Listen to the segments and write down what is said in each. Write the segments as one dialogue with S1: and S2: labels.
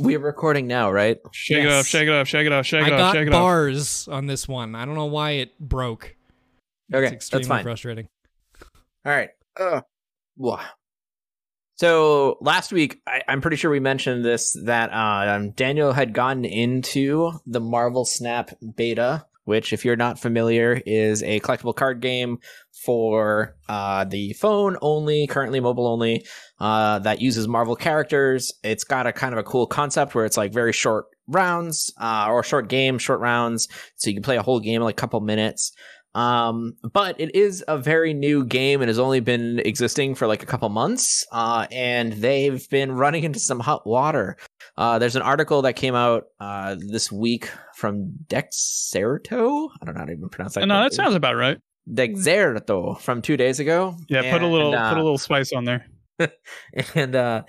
S1: We're recording now, right?
S2: Shake it off, shake it off, shake it off, shake
S3: I
S2: it off, shake it off.
S3: I got bars on this one. I don't know why it broke.
S1: Okay,
S3: it's extremely
S1: that's fine.
S3: frustrating.
S1: All right. Uh, wha- so last week, I, I'm pretty sure we mentioned this that uh, um, Daniel had gotten into the Marvel Snap beta, which, if you're not familiar, is a collectible card game for uh, the phone only, currently mobile only, uh, that uses Marvel characters. It's got a kind of a cool concept where it's like very short rounds uh, or short game, short rounds, so you can play a whole game in like a couple minutes. Um, but it is a very new game and has only been existing for like a couple months. Uh, and they've been running into some hot water. Uh, there's an article that came out uh, this week from Dexerto. I don't know how to even pronounce that.
S2: no, that sounds about right.
S1: Dexerto from two days ago.
S2: Yeah, put a little
S1: And, uh,
S2: put a little spice on there.
S1: and uh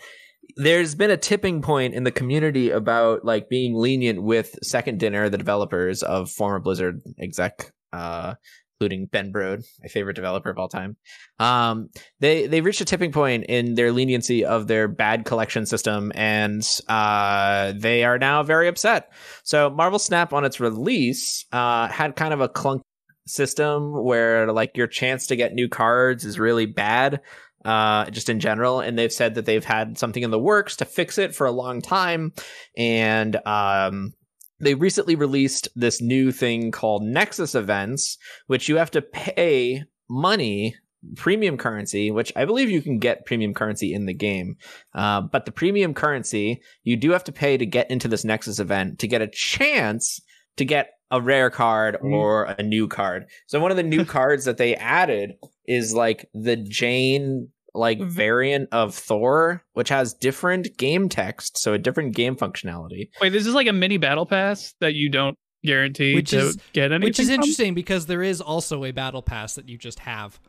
S1: there's been a tipping point in the community about like being lenient with second dinner the developers of former blizzard exec uh including ben brode my favorite developer of all time um they they reached a tipping point in their leniency of their bad collection system and uh they are now very upset so marvel snap on its release uh had kind of a clunk system where like your chance to get new cards is really bad uh, just in general. And they've said that they've had something in the works to fix it for a long time. And um, they recently released this new thing called Nexus Events, which you have to pay money. Premium currency, which I believe you can get premium currency in the game. Uh, but the premium currency, you do have to pay to get into this Nexus event to get a chance to get a rare card
S2: Mm.
S1: or a new card. So one of the new cards that they added is like the Jane like
S2: Mm-hmm.
S1: variant of Thor, which has different game text, so a different game functionality.
S2: Wait, this is like a mini battle pass that you don't guarantee
S3: Which
S2: to
S3: is-
S2: get anything.
S3: Which is
S2: from?
S3: interesting because there is also a battle pass that you just have.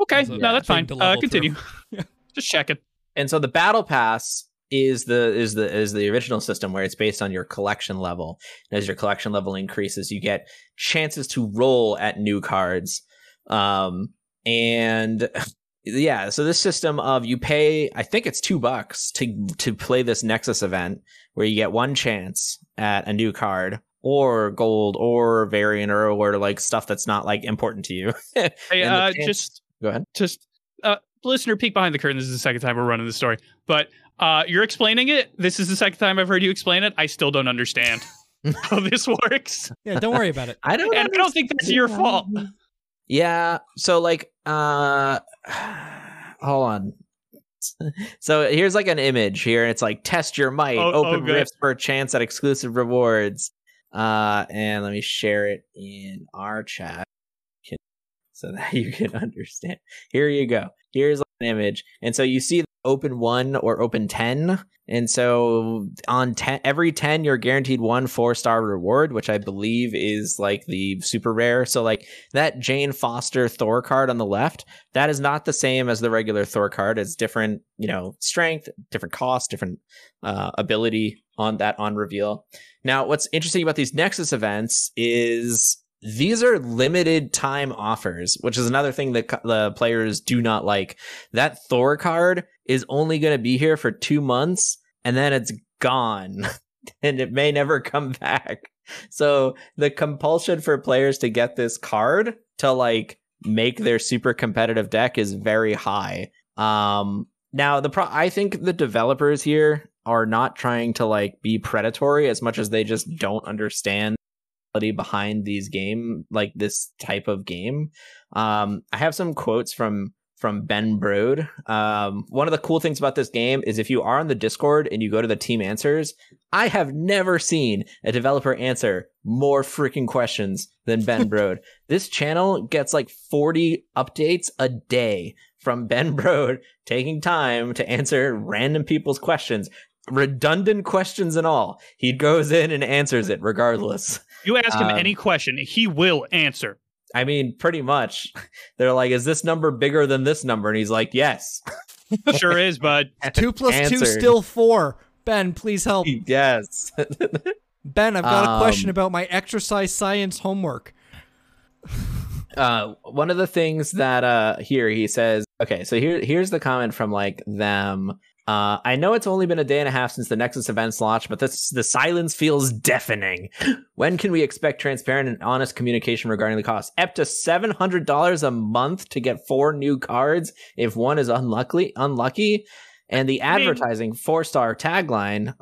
S2: Okay,
S3: a
S2: no, that's fine.
S3: to
S2: Uh, continue.
S3: through.
S2: Just checking.
S1: And so the battle pass is the is the is the original system where it's based on your collection level. And as your collection level increases, you get chances to roll at new cards. Um and yeah, so this system of you pay I think it's 2 bucks to to play this Nexus event where you get one chance at a new card or gold or variant or or like stuff that's not like important to you.
S2: Hey, uh,
S1: chance-
S2: just
S1: Go ahead.
S2: just uh, listener peek behind the curtain. This is the second time we're running the story, but uh, you're explaining it. This is the second time I've heard you explain it. I still don't understand how this works,
S3: Yeah, don't worry about it.
S1: I don't
S2: and I don't think that's your fault.
S1: Yeah. So like uh hold on. So here's like an image here, and it's like test your might,
S2: Oh, oh,
S1: open
S2: good.
S1: rifts for a chance at exclusive rewards. Uh and let me share it in our chat so that you can understand. Here you go. Here's image. And so you see open one or open 10. And so on 10, every 10, you're guaranteed one four star reward, which I believe is like the super rare. So, like that Jane Foster Thor card on the left, that is not the same as the regular Thor card. It's different, you know, strength, different cost, different uh, ability on that on reveal. Now, what's interesting about these Nexus events is these are limited time offers, which is another thing that the players do not like. That Thor card is only going to be here for two months and then it's gone and it may never come back. So the compulsion for players to get this card to like make their super competitive deck is very high. Um, now the pro I think the developers here are not trying to like be predatory as much as they just don't understand behind these game like this type of game. Um, I have some quotes from from Ben Brode. Um, one of the cool things about this game is if you are on the Discord and you go to the team answers, I have never seen a developer answer more freaking questions than Ben Brode. this channel gets like 40 updates a day from Ben Brode taking time to answer random people's questions, redundant questions and all. He goes in and answers it regardless.
S2: You ask him
S1: Um,
S2: any question, he will answer.
S1: I mean, pretty much. They're like, is this number bigger than this number? And he's like, yes.
S2: Sure is, bud.
S3: Two plus two
S1: Answered.
S3: still four. Ben, please help.
S1: yes.
S3: Ben, I've got a question
S1: Um,
S3: about my exercise science homework.
S1: uh, one of the things that uh, here he says Okay, so here here's the comment from like them. Uh, I know it's only been a day and a half since the Nexus events launched, but this the silence feels deafening. When can we expect transparent and honest communication regarding the cost? Up to seven hundred dollars a month to get four new cards if one is unlucky. Unlucky. And the advertising four star tagline,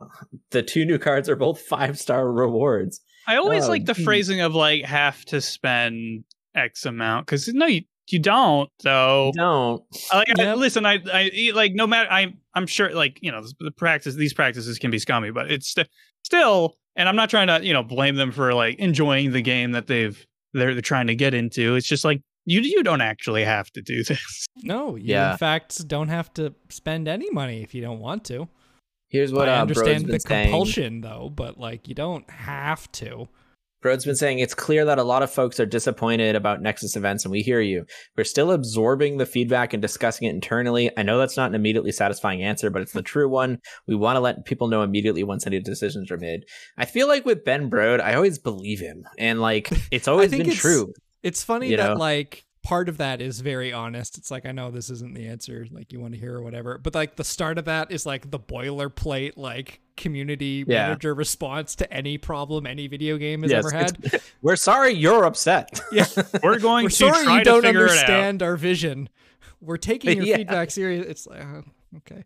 S1: the two new cards are both five star rewards.
S2: I always
S1: Oh,
S2: like the
S1: geez.
S2: phrasing of like have to spend X amount because no, you you don't though.
S1: Don't.
S2: Like, I, listen, I, I like no matter. I, I'm sure, like you know, the practice. These practices can be scummy, but it's st- still. And I'm not trying to, you know, blame them for like enjoying the game that they've they're they're trying to get into. It's just like you you don't actually have to do this.
S3: No, you
S1: Yeah.
S3: in fact don't have to spend any money if you don't want to.
S1: Here's what
S3: I
S1: uh,
S3: understand
S1: been
S3: the
S1: saying.
S3: compulsion though, but like you don't have to.
S1: Brode's been saying it's clear that a lot of folks are disappointed about Nexus events, and we hear you. We're still absorbing the feedback and discussing it internally. I know that's not an immediately satisfying answer, but it's the true one. We want to let people know immediately once any decisions are made. I feel like with Ben Brode, I always believe him, and like it's always been
S3: it's-
S1: true.
S3: It's funny
S1: You
S3: that
S1: know?
S3: like part of that is very honest. It's like I know this isn't the answer like you want to hear or whatever, but like the start of that is like the boilerplate like community
S1: Yeah.
S3: manager response to any problem any video game has
S1: Yes,
S3: ever had.
S1: We're sorry you're upset.
S3: yeah.
S2: We're going
S3: We're
S2: to
S3: sorry
S2: try
S3: you don't
S2: to figure it out.
S3: understand our vision. We're taking your
S1: Yeah.
S3: feedback serious. It's like uh, okay.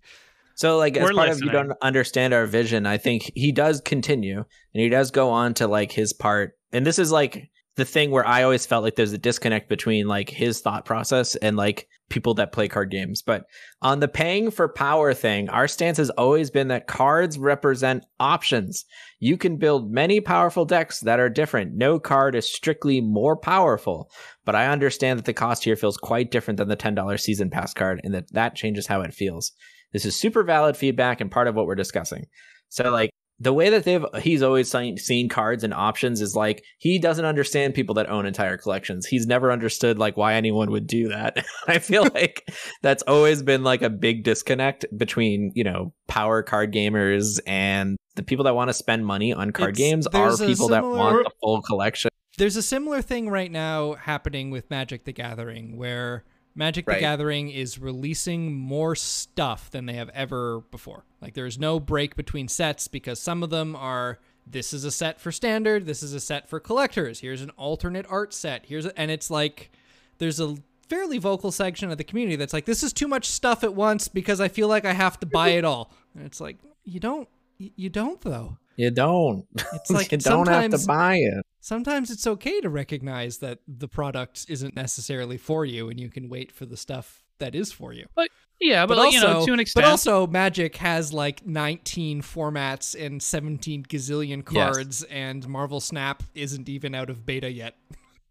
S1: So, like, as
S2: We're
S1: part of you don't understand our vision, I think he does continue and he does go on to like his part. And this is like the thing where I always felt like there's a disconnect between like his thought process and like people that play card games. But on the paying for power thing, our stance has always been that cards represent options. You can build many powerful decks that are different. No card is strictly more powerful. But I understand that the cost here feels quite different than the $10 season pass card and that that changes how it feels. This is super valid feedback and part of what we're discussing. So like the way that they've he's always seen, cards and options is like he doesn't understand people that own entire collections. He's never understood like why anyone would do that. I feel like that's always been like a big disconnect between, you know, power card gamers and the people that want to spend money on card
S3: It's-
S1: games are people that want the full collection.
S3: There's a similar thing right now happening with Magic the Gathering where Magic the
S1: Right.
S3: Gathering is releasing more stuff than they have ever before. Like there's no break between sets because some of them are this is a set for standard, this is a set for collectors. Here's an alternate art set. Here's a, and it's like there's a fairly vocal section of the community that's like this is too much stuff at once because I feel like I have to buy it all. And it's like you don't you don't though.
S1: You don't.
S3: It's like
S1: you don't have to
S3: sometimes-
S1: buy it.
S3: sometimes it's okay to recognize that the product isn't necessarily for you and you can wait for the stuff that is for you.
S2: But Yeah, but, like, you know, to an extent.
S3: but also Magic has like 19 formats and 17 gazillion
S1: Yes.
S3: cards and Marvel Snap isn't even out of beta yet.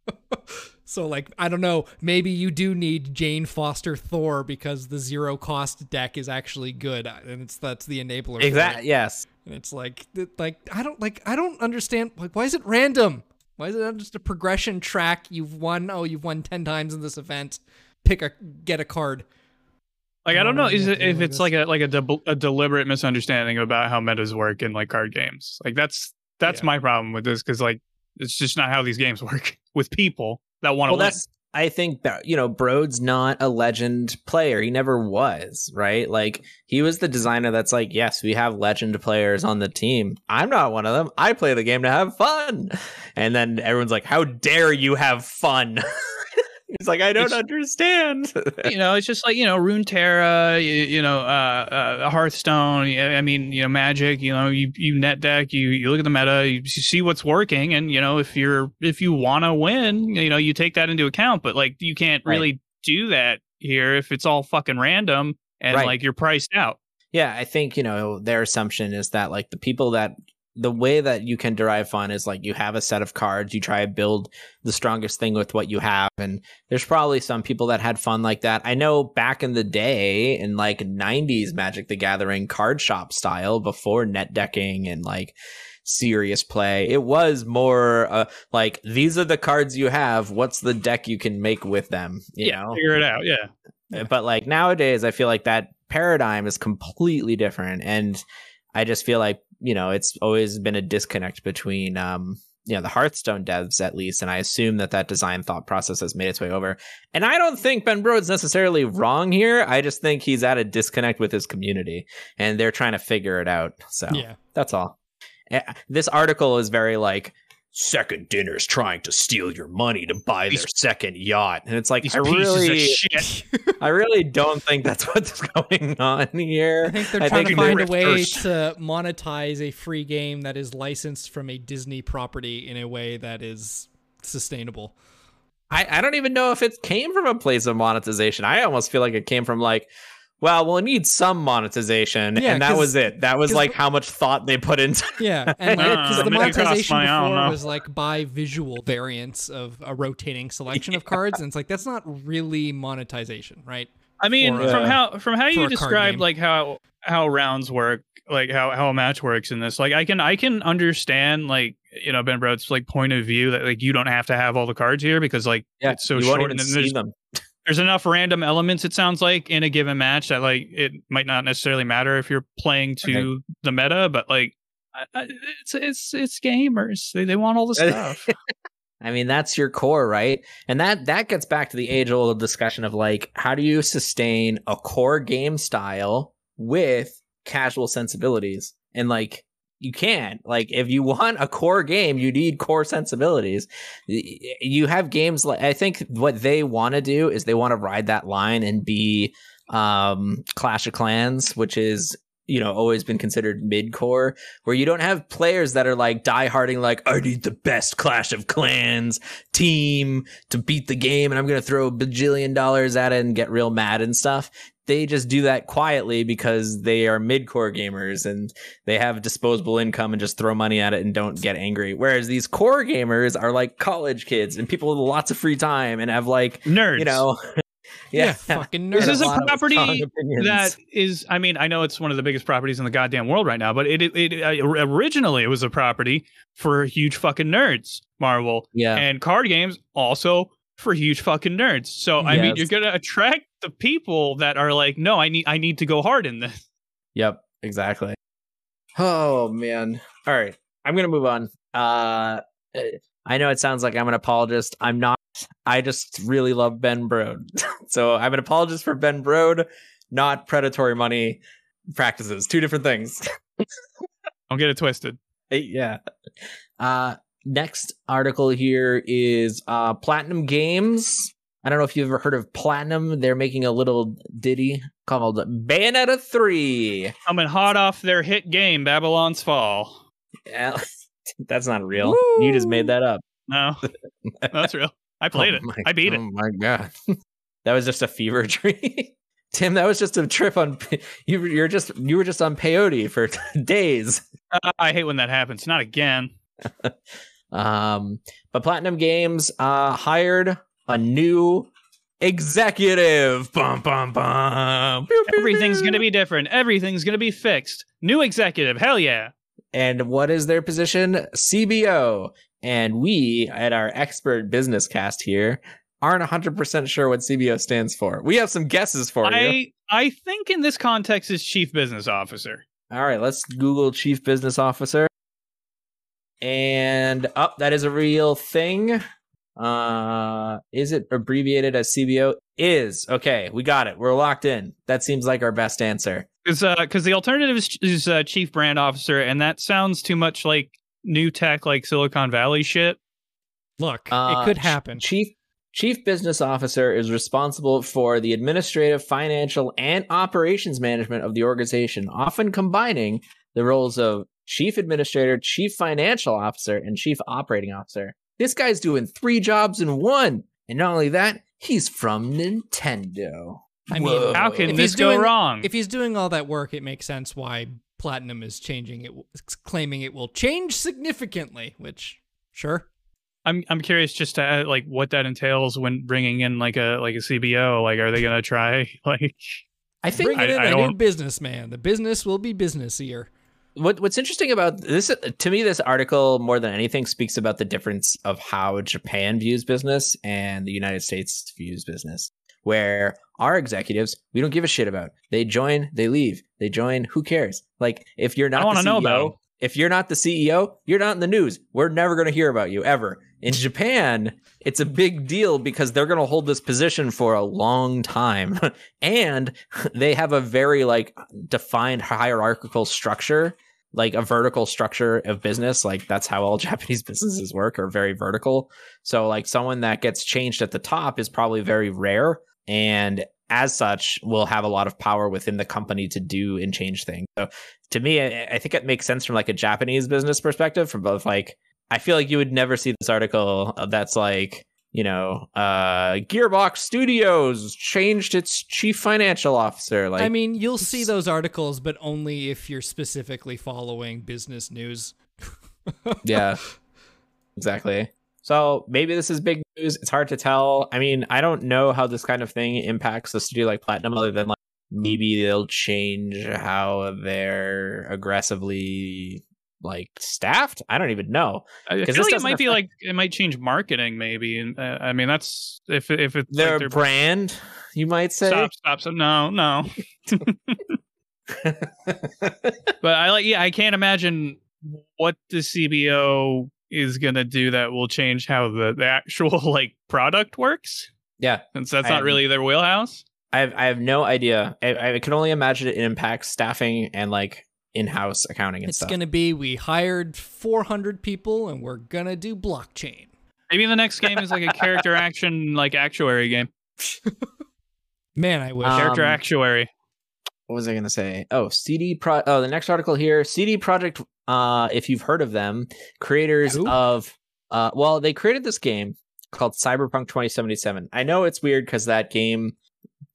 S3: so like I don't know, maybe you do need Jane Foster Thor because the zero cost deck is actually good and it's that's the enabler.
S1: Exactly. Yes.
S3: And it's like, like I don't like I don't understand. Like, why is it random? Why is it not just a progression track? You've won. Oh, you've won ten times in this event. Pick a get a card.
S2: Like I don't know is it, if it's like a like a, deb- a deliberate misunderstanding about how metas work in like card games. Like that's that's
S3: Yeah.
S2: my problem with this because like it's just not how these games work with people that want to
S1: well,
S2: win.
S1: that's I think you know Brode's not a legend player. He never was, right? Like he was the designer that's like, yes, we have legend players on the team. I'm not one of them. I play the game to have fun. And then everyone's like, how dare you have fun? He's like, I don't
S2: It's-
S1: understand.
S2: you know, it's just like you know, Runeterra, you, you know, uh, uh, Hearthstone. I mean, you know, Magic. You know, you you net deck. You you look at the meta. You see what's working, and you know, if you're if you want to win, you know, you take that into account. But like, you can't
S1: Right.
S2: really do that here if it's all fucking random and
S1: Right.
S2: like you're priced out.
S1: Yeah, I think, you know, their assumption is that like the people that the way that you can derive fun is like you have a set of cards, you try to build the strongest thing with what you have. And there's probably some people that had fun like that. I know back in the day in like 90s Magic the Gathering card shop style before net decking and like serious play, it was more uh, like these are the cards you have. What's the deck you can make with them? You
S2: yeah,
S1: know?
S2: figure it out. Yeah.
S1: But like nowadays, I feel like that paradigm is completely different, and I just feel like you know it's always been a disconnect between um you know the Hearthstone devs at least, and I assume that that design thought process has made its way over. And I don't think Ben Brode's necessarily wrong here. I just think he's at a disconnect with his community, and they're trying to figure it out. So
S3: Yeah.
S1: that's all. Eh, This article is very like second dinner's trying to steal your money to buy their second yacht, and it's like
S2: These
S1: I
S2: pieces of
S1: really,
S2: shit.
S1: I really don't think that's what's going on here.
S3: I think they're
S1: I
S3: trying
S1: think
S3: to find a way
S2: first.
S3: to monetize a free game that is licensed from a Disney property in a way that is sustainable.
S1: I, I don't even know if it came from a place of monetization. I almost feel like it came from like, well, we'll need some monetization,
S3: Yeah,
S1: and that was it. That was like how much thought they put into.
S3: Yeah, and
S2: Uh,
S3: because the
S2: maybe it costs
S3: monetization
S2: money,
S3: before
S2: know.
S3: was like by visual variants of a rotating selection of cards, and it's like that's not really monetization, right?
S2: I mean,
S3: for,
S2: from
S1: uh,
S2: how from how you
S3: a
S2: described like how how rounds work, like how how a match works in this, like I can I can understand like you know Ben Brode's like point of view that like you don't have to have all the cards here because like it's so short and then there's,
S1: them.
S2: There's enough random elements it sounds like in a given match that like it might not necessarily matter if you're playing to the meta, but like it's it's it's gamers they they want all the stuff.
S1: I mean, that's your core, right? And that that gets back to the age old discussion of like, how do you sustain a core game style with casual sensibilities? And like, you can't. Like, if you want a core game, you need core sensibilities. You have games like I think what they want to do is they want to ride that line and be um Clash of Clans, which is you know always been considered mid core where you don't have players that are like dieharding like I need the best Clash of Clans team to beat the game and I'm gonna throw a bajillion dollars at it and get real mad and stuff. They just do that quietly because they are mid core gamers and they have disposable income and just throw money at it and don't get angry. Whereas these core gamers are like college kids and people with lots of free time and have like
S2: Nerds,
S1: you know
S3: Yeah, fucking nerds.
S2: This is a
S1: lot of
S2: property that is i mean i know it's one of the biggest properties in the goddamn world right now but it, it, it uh, originally it was a property for huge fucking nerds marvel.
S1: Yeah.
S2: And card games also for huge fucking nerds. So i mean you're gonna attract the people that are like no i need i need to go hard in this
S1: Yep, exactly. Oh man. All right. I'm gonna move on. Uh I know it sounds like I'm an apologist. I'm not. I just really love Ben Brode. so I'm an apologist for Ben Brode, not predatory money practices. Two different things.
S2: don't get it twisted
S1: yeah. Uh next article here is uh Platinum Games. I don't know if you've ever heard of Platinum. They're making a little ditty called Bayonetta 3.
S2: coming hot off their hit game babylon's fall
S1: Yeah, that's not real. You just made that up.
S2: no that's real i played
S1: Oh
S2: it
S1: my-
S2: i beat it
S1: Oh my god, that was just a fever dream. Tim, that was just a trip on. you. You're just you were just on peyote for days.
S2: Uh, i hate when that happens not again
S1: Um, but Platinum Games uh hired a new executive. Bum bum bum. Pew, pew,
S2: everything's
S1: pew.
S2: gonna be different everything's gonna be fixed new executive hell yeah
S1: And what is their position? CBO. And we, at our expert business cast here, aren't 100% sure what CBO stands for. We have some guesses for you.
S2: I I think in this context is chief business officer.
S1: All right, let's Google Chief Business Officer. And up, that is a real thing. Uh, is it abbreviated as CBO? Is okay. We got it. We're locked in. That seems like our best answer.
S2: Because because the alternative is, is uh, chief brand officer, and that sounds too much like new tech, like Silicon Valley shit.
S3: Look,
S1: Uh,
S3: it could
S1: ch-
S3: happen.
S1: Chief Chief Business Officer is responsible for the administrative, financial, and operations management of the organization, often combining the roles of Chief Administrator, Chief Financial Officer, and Chief Operating Officer. This guy's doing three jobs in one. And not only that, he's from Nintendo.
S3: I mean,
S1: Whoa.
S2: How can
S3: If
S2: this
S3: he's
S2: go
S3: doing-
S2: wrong?
S3: If he's doing all that work, it makes sense why Platinum is changing it, claiming it will change significantly. Which, sure,
S2: I'm I'm curious just to uh, like what that entails when bringing in like a like a CBO. Like, are they gonna try like?
S1: I think
S3: bring
S2: I-
S3: in
S2: I
S3: a new
S2: don't-
S3: businessman. The business will be businessier.
S1: What what's interesting about this to me this article more than anything speaks about the difference of how Japan views business and the United States views business where our executives we don't give a shit about. They join they leave. They join who cares? Like if you're not
S2: I wanna know
S1: CEO,
S2: about.
S1: If you're not the CEO, you're not in the news. We're never going to hear about you ever. In Japan, it's a big deal because they're going to hold this position for a long time. and they have a very like defined hierarchical structure, like a vertical structure of business. Like that's how all Japanese businesses work are very vertical. So like someone that gets changed at the top is probably very rare and as such will have a lot of power within the company to do and change things. So to me, I, I think it makes sense from like a Japanese business perspective from both like I feel like you would never see this article that's like, you know, uh Gearbox Studios changed its chief financial officer. Like
S3: I mean, you'll see those articles, but only if you're specifically following business news.
S1: yeah. Exactly. So maybe this is big news. It's hard to tell. I mean, I don't know how this kind of thing impacts a studio like Platinum other than like maybe they'll change how they're aggressively like staffed. I don't even know.
S2: I
S1: 'Cause
S2: feel
S1: this
S2: like it might
S1: doesn't
S2: be like it might change marketing, maybe. And uh, I mean, that's if if it's
S1: Their
S2: like their
S1: brand, you might say.
S2: stop stop stop. No, no. But I like yeah, I can't imagine what the CBO is gonna do that will change how the, the actual like product works.
S1: yeah,
S2: Since that's
S1: I
S2: not
S1: have-
S2: really their wheelhouse.
S1: I have I have no idea. I, I can only imagine it impacts staffing and like in-house accounting and
S3: It's
S1: stuff.
S3: going to be we hired 400 people and we're going to do blockchain.
S2: Maybe the next game is like a character action like actuary game.
S3: Man, I wish.
S1: Um,
S2: Character actuary.
S1: What was I going to say? Oh, CD Pro. Oh, the next article here. CD Projekt. Uh, if you've heard of them, creators of. Uh, well, they created this game called Cyberpunk 2077. I know it's weird because that game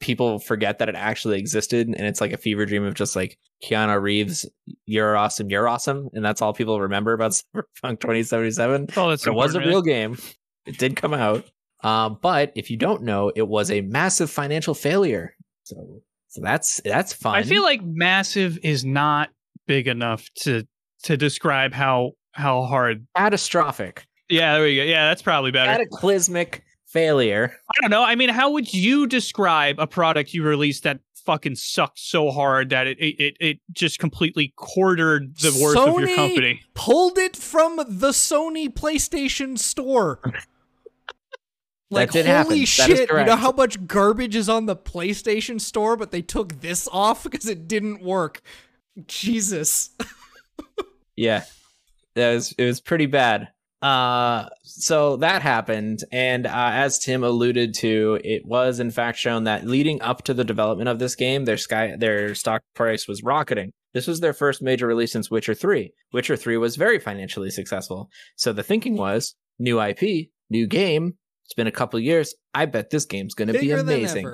S1: people forget that it actually existed, and it's like a fever dream of just like Keanu Reeves. You're awesome. You're awesome, and that's all people remember about Cyberpunk 2077.
S2: Oh, that's
S1: It was a real game. It did come out. Um, but if you don't know, it was a massive financial failure. So so that's that's fun.
S2: I feel like massive is not big enough to to describe how how hard.
S1: catastrophic,
S2: Yeah, there we go. Yeah, that's probably better.
S1: cataclysmic failure.
S2: I don't know. I mean, how would you describe a product you released that fucking sucked so hard that it it, it, it just completely quartered the worth of your company?
S3: Pulled it from the Sony PlayStation store. Like holy
S1: happen.
S3: Shit! You know how much garbage is on the PlayStation store, but they took this off because it didn't work. Jesus.
S1: Yeah, that was it was pretty bad. Uh, so that happened, and uh, as Tim alluded to, it was in fact shown that leading up to the development of this game, their sky their stock price was rocketing. This was their first major release since Witcher 3. Witcher 3 was very financially successful. So the thinking was new IP, new game. It's been a couple years. I bet this game's going to be amazing.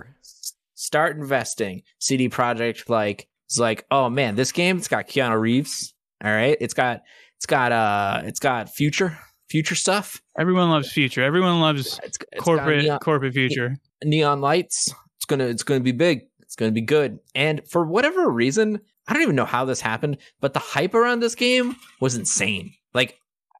S1: Start investing. CD Projekt like is like, oh man, this game it's got Keanu Reeves. All right, it's got it's got uh it's got future future stuff.
S2: Everyone loves future. Everyone loves
S1: It's, it's
S2: corporate
S1: neon,
S2: corporate future.
S1: neon lights. It's gonna it's gonna be big. It's gonna be good. And for whatever reason, I don't even know how this happened, but the hype around this game was insane. Like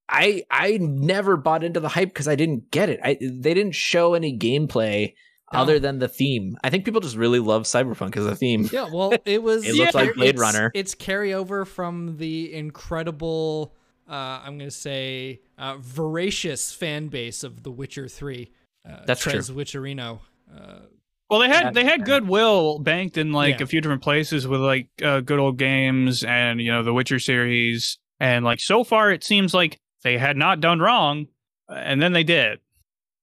S1: I I never bought into the hype because I didn't get it. I they didn't show any gameplay
S3: No.
S1: other than the theme. I think people just really love Cyberpunk as a theme.
S3: Yeah, well, it was.
S1: It looked like Blade
S3: it's-
S1: Runner.
S3: It's carryover from the incredible. Uh, I'm gonna say uh, voracious fan base of The Witcher Three. Uh,
S1: That's true.
S3: Tres Witcherino. Uh,
S2: Well, they had they had goodwill banked in like
S3: Yeah.
S2: a few different places with like uh, good old games and you know the Witcher series and like so far it seems like they had not done wrong, and then they did.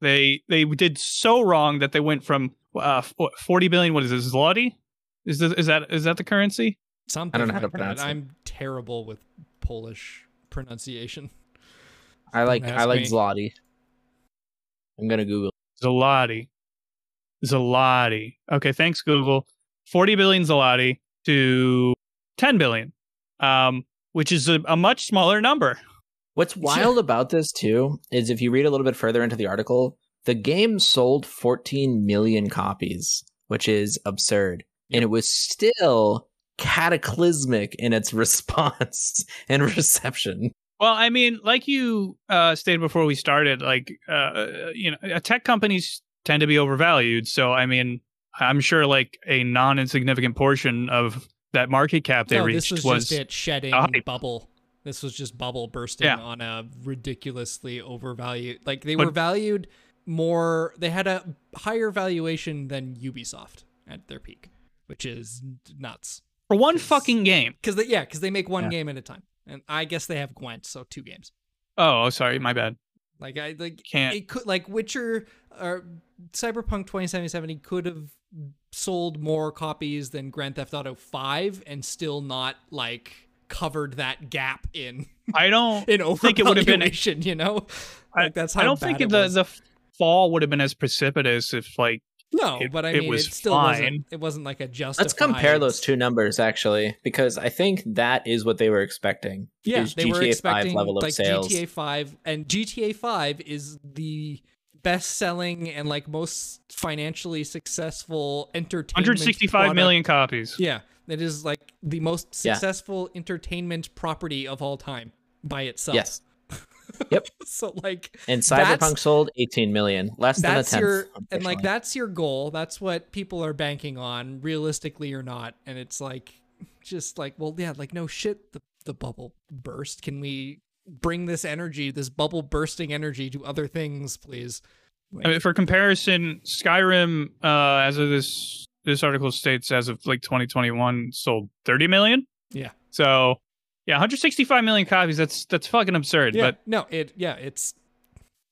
S2: They they did so wrong that they went from uh, forty billion. What is this? Zloty? Is this, is that is that the currency?
S3: something.
S1: I don't know how to pronounce it.
S3: I'm terrible with Polish pronunciation.
S1: I like I like
S3: me.
S1: Zloty. I'm gonna Google.
S2: Zloty. Zloty. Okay, thanks Google. 40 billion Zloty to 10 billion. Um which is a, a much smaller number.
S1: What's wild about this too is if you read a little bit further into the article, the game sold 14 million copies, which is absurd. And it was still cataclysmic in its response and reception.
S2: Well, I mean, like you uh, stated before we started, like uh, you know, uh, tech companies tend to be overvalued. So, I mean, I'm sure like a non-insignificant portion of that market cap they
S3: no, this
S2: reached
S3: was,
S2: was
S3: just it shedding
S2: hype.
S3: bubble. This was just bubble bursting
S2: Yeah.
S3: on a ridiculously overvalued. Like they
S2: But-
S3: were valued more. They had a higher valuation than Ubisoft at their peak, which is nuts.
S2: For one fucking game.
S3: Because yeah, because they make one
S1: Yeah.
S3: game at a time, and I guess they have Gwent, so two games.
S2: Oh, oh, sorry, my bad.
S3: Like I like
S2: Can't.
S3: it could like Witcher or Cyberpunk 2077 could have sold more copies than Grand Theft Auto 5 and still not like covered that gap in
S2: I don't.
S3: in
S2: think it would have been-
S3: overvaluation, you know?
S2: I-
S3: Like that's how
S2: I don't
S3: bad
S2: think
S3: it
S2: the
S3: was.
S2: the fall would have been as precipitous if like
S3: no,
S2: it-
S3: but I
S2: it
S3: mean,
S2: was
S3: it still
S2: fine.
S3: wasn't. It wasn't like a justified.
S1: Let's compare those two numbers actually, because I think that is what they were expecting.
S3: Yeah,
S1: is
S3: they were expecting
S1: 5 level of
S3: like
S1: sales.
S3: GTA 5, and GTA 5 is the best-selling and like most financially successful entertainment.
S2: 165
S3: product.
S2: million copies.
S3: Yeah, it is like the most
S1: Yeah.
S3: successful entertainment property of all time by itself.
S1: Yes, Yep.
S3: So like
S1: and Cyberpunk sold 18 million, less than a
S3: that's
S1: tenth.
S3: your and like that's your goal. That's what people are banking on, realistically or not. And it's like just like, well, yeah, like no shit, the the bubble burst. Can we bring this energy, this bubble bursting energy to other things, please? Like,
S2: I mean, for comparison, Skyrim, uh, as of this this article states, as of like 2021, sold 30 million.
S3: Yeah.
S2: So, yeah, 165 million copies. That's that's fucking absurd.
S3: yeah,
S2: But
S3: no, it yeah, it's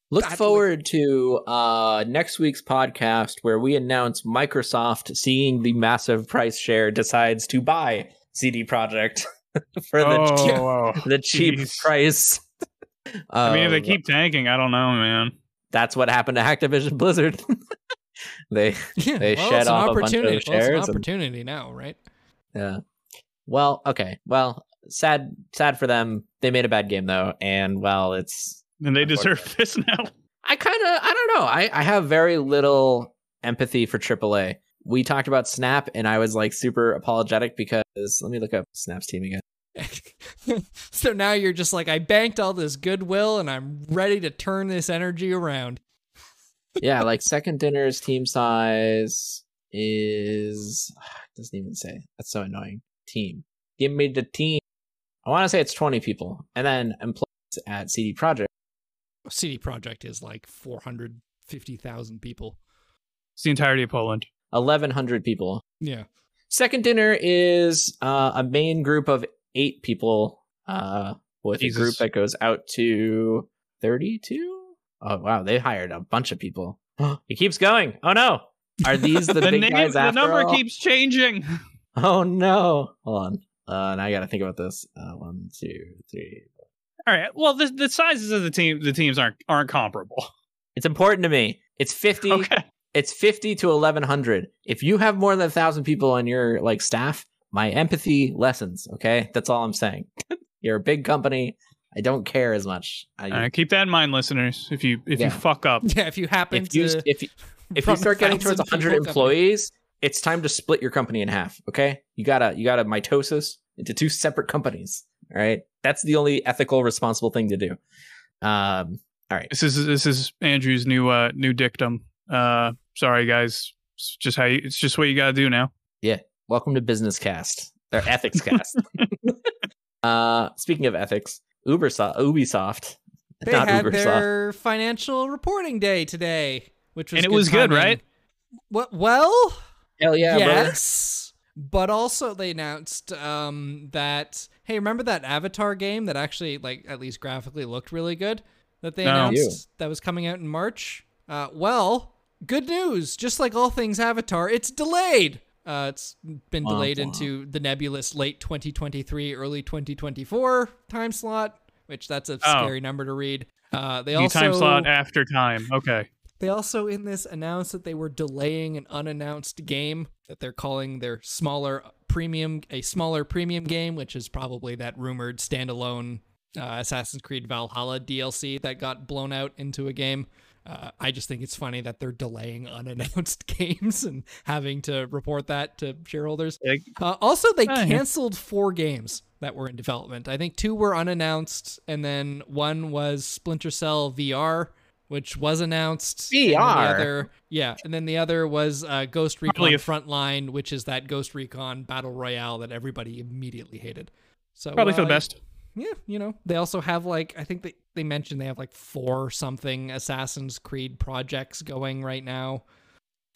S1: Look
S3: That-
S1: forward to uh, next week's podcast where we announce Microsoft, seeing the massive price share, decides to buy CD Projekt for the
S2: oh,
S1: cheap,
S2: oh.
S1: the cheap
S2: jeez.
S1: price.
S2: I mean, if they
S1: Um,
S2: keep tanking, I don't know, man.
S1: that's what happened to Activision Blizzard. they
S3: yeah,
S1: They
S3: well,
S1: shed
S3: it's an
S1: off a bunch of
S3: opportunity. Well, it's
S1: shares
S3: an
S1: and-
S3: opportunity now, right?
S1: Yeah. Well, okay. Well, sad sad for them. They made a bad game though, and well, it's
S2: And they deserve this now.
S1: I kind of I don't know. I I have very little empathy for AAA. We talked about Snap and I was like super apologetic because let me look up Snap's team again.
S3: so now you're just like, I banked all this goodwill and I'm ready to turn this energy around.
S1: Yeah, like second dinner's team size is doesn't even say. That's so annoying. Team. Give me the team. I want to say it's 20 people. And then employees at CD Projekt
S3: CD Projekt is like 450,000 people.
S2: It's the entirety of Poland.
S1: 1100 people.
S3: Yeah.
S1: Second dinner is uh, a main group of eight people uh, with
S2: Jesus.
S1: a group that goes out to 32. Oh wow, they hired a bunch of people. it keeps going. Oh no, are these the,
S2: The,
S1: big
S2: name,
S1: guys
S2: the number
S1: all?
S2: keeps changing.
S1: Oh no, hold on. Uh, now I got to think about this. Uh, one, two, three.
S2: All right. Well, the the sizes of the team the teams aren't aren't comparable.
S1: It's important to me. It's 50.
S2: Okay.
S1: It's 50 to 1100. If you have more than a thousand people on your like staff, my empathy lessens. Okay, that's all I'm saying. You're a big company. I don't care as much. I,
S2: All right, keep that in mind, listeners. If you if
S1: Yeah.
S2: you fuck up,
S3: Yeah, if you happen
S1: if you
S3: to
S1: if you, if you start getting towards
S3: 1,000
S1: 100
S3: people company-
S1: employees, it's time to split your company in half. Okay, you gotta you gotta mitosis into two separate companies. All right, that's the only ethical, responsible thing to do. Um, all right,
S2: this is this is Andrew's new uh new dictum. Uh, sorry guys, it's just how you, it's just what you gotta do now.
S1: Yeah, welcome to Business Cast or Ethics Cast. uh, speaking of ethics, Ubersoft, Ubisoft,
S3: they
S1: not
S3: had
S1: Ubersoft.
S3: their financial reporting day today, which was
S2: And it was good, right?
S3: What? Well,
S1: Hell yeah, brother.
S3: yes. But also they announced um, that hey, remember that Avatar game that actually like at least graphically looked really good that they
S2: No.
S3: announced that was coming out in March. Uh, well, good news. Just like all things Avatar, it's delayed. Uh, it's been delayed into the nebulous late 2023, early 2024 time slot, which that's a
S2: Oh.
S3: scary number to read. Uh, they
S2: The
S3: also
S2: time slot after time. Okay.
S3: they also in this announced that they were delaying an unannounced game that they're calling their smaller premium a smaller premium game, which is probably that rumored standalone uh, Assassin's Creed Valhalla DLC that got blown out into a game. Uh, I just think it's funny that they're delaying unannounced games and having to report that to shareholders. Uh, also, they canceled four games that were in development. I think two were unannounced, and then one was Splinter Cell VR, which was announced. and the
S1: VR?
S3: other, yeah, and then the other was uh, Ghost Recon
S2: Probably a-
S3: Frontline, which is that Ghost Recon battle royale that everybody immediately hated. So
S2: probably for the
S3: uh,
S2: best.
S3: yeah, you know, they also have like I think they they mentioned they have like four something Assassin's Creed projects going right now.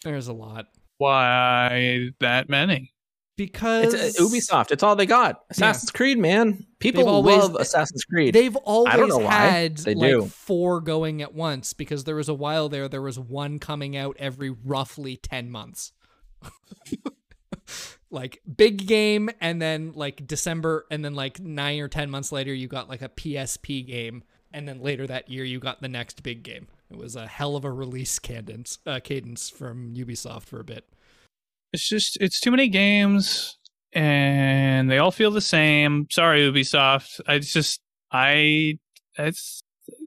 S3: There's a lot
S2: Why that many?
S3: because
S1: It's uh, Ubisoft. It's all they got. Assassin's Creed, man. People
S3: always-
S1: love Assassin's Creed.
S3: They've always
S1: know why.
S3: had
S1: They
S3: like
S1: do.
S3: four going at once because there was a while there there was one coming out every roughly 10 months. like big game and then like December and then like 9 or 10 months later you got like a PSP game and then later that year you got the next big game. It was a hell of a release cadence uh, cadence from Ubisoft for a bit.
S2: It's just it's too many games and they all feel the same. Sorry, Ubisoft. I it's just I it's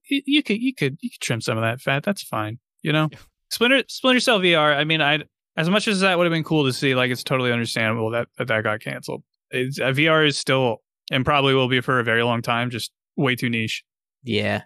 S2: you, you could you could you could trim some of that fat. That's fine. You know,
S3: Yeah.
S2: Splinter Splinter Cell VR. I mean, I as much as that would have been cool to see, like it's totally understandable that that, that got canceled. It's, uh, VR is still and probably will be for a very long time. Just way too niche.
S1: Yeah.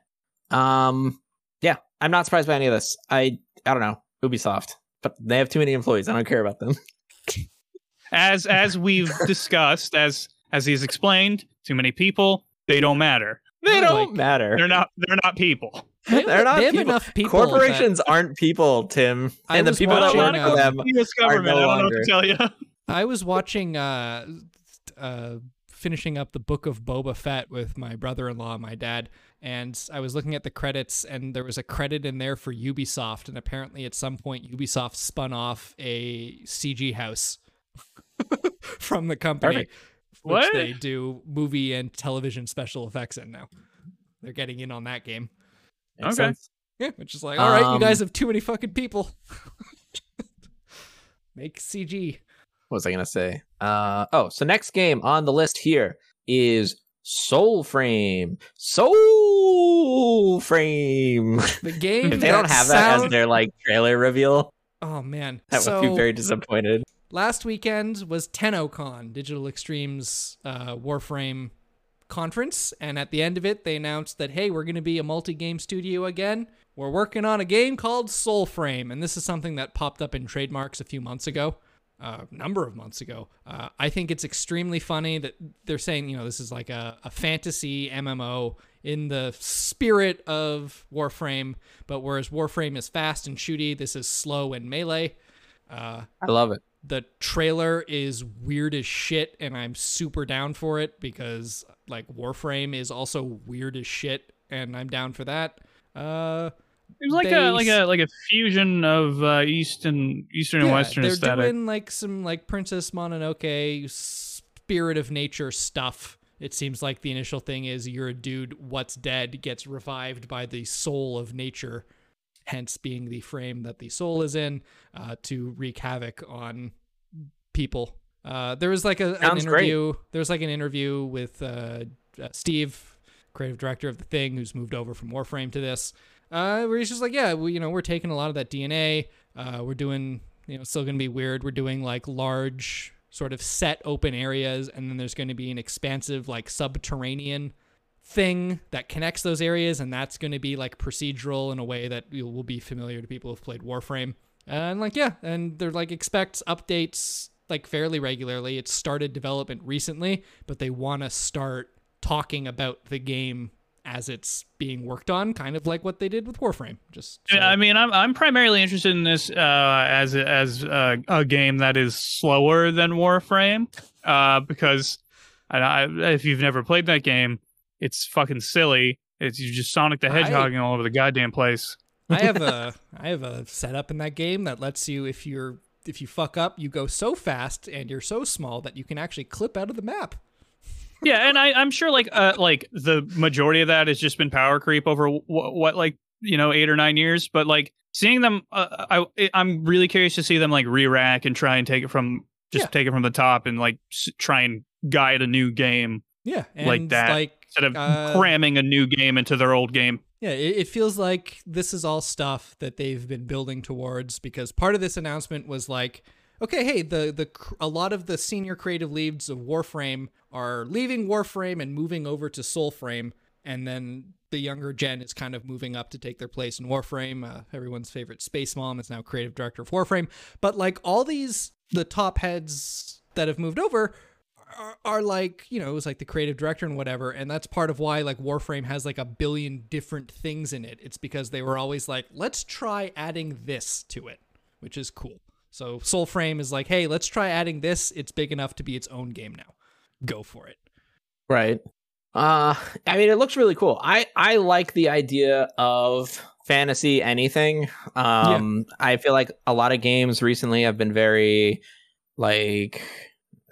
S1: Um. Yeah. I'm not surprised by any of this. I. I don't know. Ubisoft, but they have too many employees. I don't care about them.
S2: As as we've discussed, as as he's explained, too many people. They don't matter.
S1: They don't matter.
S2: They're not. They're not people.
S3: They have,
S1: They're not
S3: they have
S1: people.
S3: enough people that-
S1: Corporations aren't people, Tim.
S3: I
S1: And the
S3: was
S1: people that
S3: watching,
S1: work for
S3: uh,
S1: them.
S2: U.S. government.
S1: no
S2: I don't know what
S1: longer.
S2: to tell you.
S3: I was watching uh uh finishing up the book of Boba Fett with my brother-in-law and my dad and I was looking at the credits and there was a credit in there for Ubisoft and apparently at some point Ubisoft spun off a CG house from the company
S1: Perfect.
S3: which
S2: What?
S3: they do movie and television special effects in now. They're getting in on that game.
S1: Makes
S2: Okay.
S1: sense.
S3: Yeah, which is like, all right, you
S1: Um,
S3: guys have too many fucking people. Make CG.
S1: What was I gonna say? Uh oh, so next game on the list here is Soul Frame. Soul Frame.
S3: The game
S1: if they don't have that as their like trailer reveal,
S3: Oh man.
S1: that
S3: so
S1: would be very disappointed.
S3: last weekend was TennoCon, Digital Extreme's uh, Warframe conference, and at the end of it, they announced that hey, we're going to be a multi-game studio again. We're working on a game called Soul Frame, and this is something that popped up in trademarks a few months ago, a number of months ago. Uh, I think it's extremely funny that they're saying, you know, this is like a, a fantasy MMO in the spirit of Warframe, but whereas Warframe is fast and shooty, this is slow and melee. Uh,
S1: I love it.
S3: the trailer is weird as shit and i'm super down for it because like warframe is also weird as shit and i'm down for that uh
S2: It was like
S3: They
S2: a like
S3: s-
S2: a like a fusion of uh, east and eastern and
S3: yeah,
S2: western
S3: they're
S2: aesthetic.
S3: doing like some like princess mononoke spirit of nature stuff it seems like the initial thing is you're a dude what's dead gets revived by the soul of nature hence being the frame that the soul is in uh, to wreak havoc on people. Uh, there was like a, an
S1: Sounds great.
S3: interview. There was like an interview with uh, uh, Steve, creative director of the thing, who's moved over from Warframe to this, uh, where he's just like, yeah, we, you know, we're taking a lot of that DNA. Uh, we're doing, you know, still gonna be weird. We're doing like large sort of set open areas, and then there's going to be an expansive like subterranean thing that connects those areas, and that's going to be like procedural in a way that you- will be familiar to people who've played Warframe. And like, yeah, and they're like expects updates like fairly regularly. It started development recently, but they want to start talking about the game as it's being worked on, kind of like what they did with Warframe. Just so-
S2: I mean, I'm I'm primarily interested in this uh, as a- as uh, a game that is slower than Warframe, uh, because I, I, if you've never played that game, it's fucking silly. It's you just Sonic the
S3: I-
S2: all over the goddamn place.
S3: I have a I have a setup in that game that lets you if you're if you fuck up, you go so fast and you're so small that you can actually clip out of the map.
S2: Yeah, and I, I'm sure like uh, like the majority of that has just been power creep over w- what like you know eight or nine years, but like seeing them, uh, I I'm really curious to see them like re-rack and try and take it from just
S3: Yeah.
S2: take it from the top and like s- try and guide a new game
S3: Yeah, and
S2: Like that.
S3: Like
S2: instead of
S3: uh,
S2: cramming a new game into their old game.
S3: Yeah, it, it feels like this is all stuff that they've been building towards because part of this announcement was like, okay, hey, the the a lot of the senior creative leads of Warframe are leaving Warframe and moving over to Soulframe, and then the younger gen is kind of moving up to take their place in Warframe. Uh, everyone's favorite Space Mom is now creative director of Warframe, but like all these the top heads that have moved over are, are like you know it was like the creative director and whatever and that's part of why like warframe has like a billion different things in it. It's because they were always like let's try adding this to it which is cool so Soul Frame is like hey let's try adding this it's big enough to be its own game now go for it
S1: Right. Uh I mean it looks really cool. I I like the idea of fantasy anything. Um I feel like a lot of games recently have been very like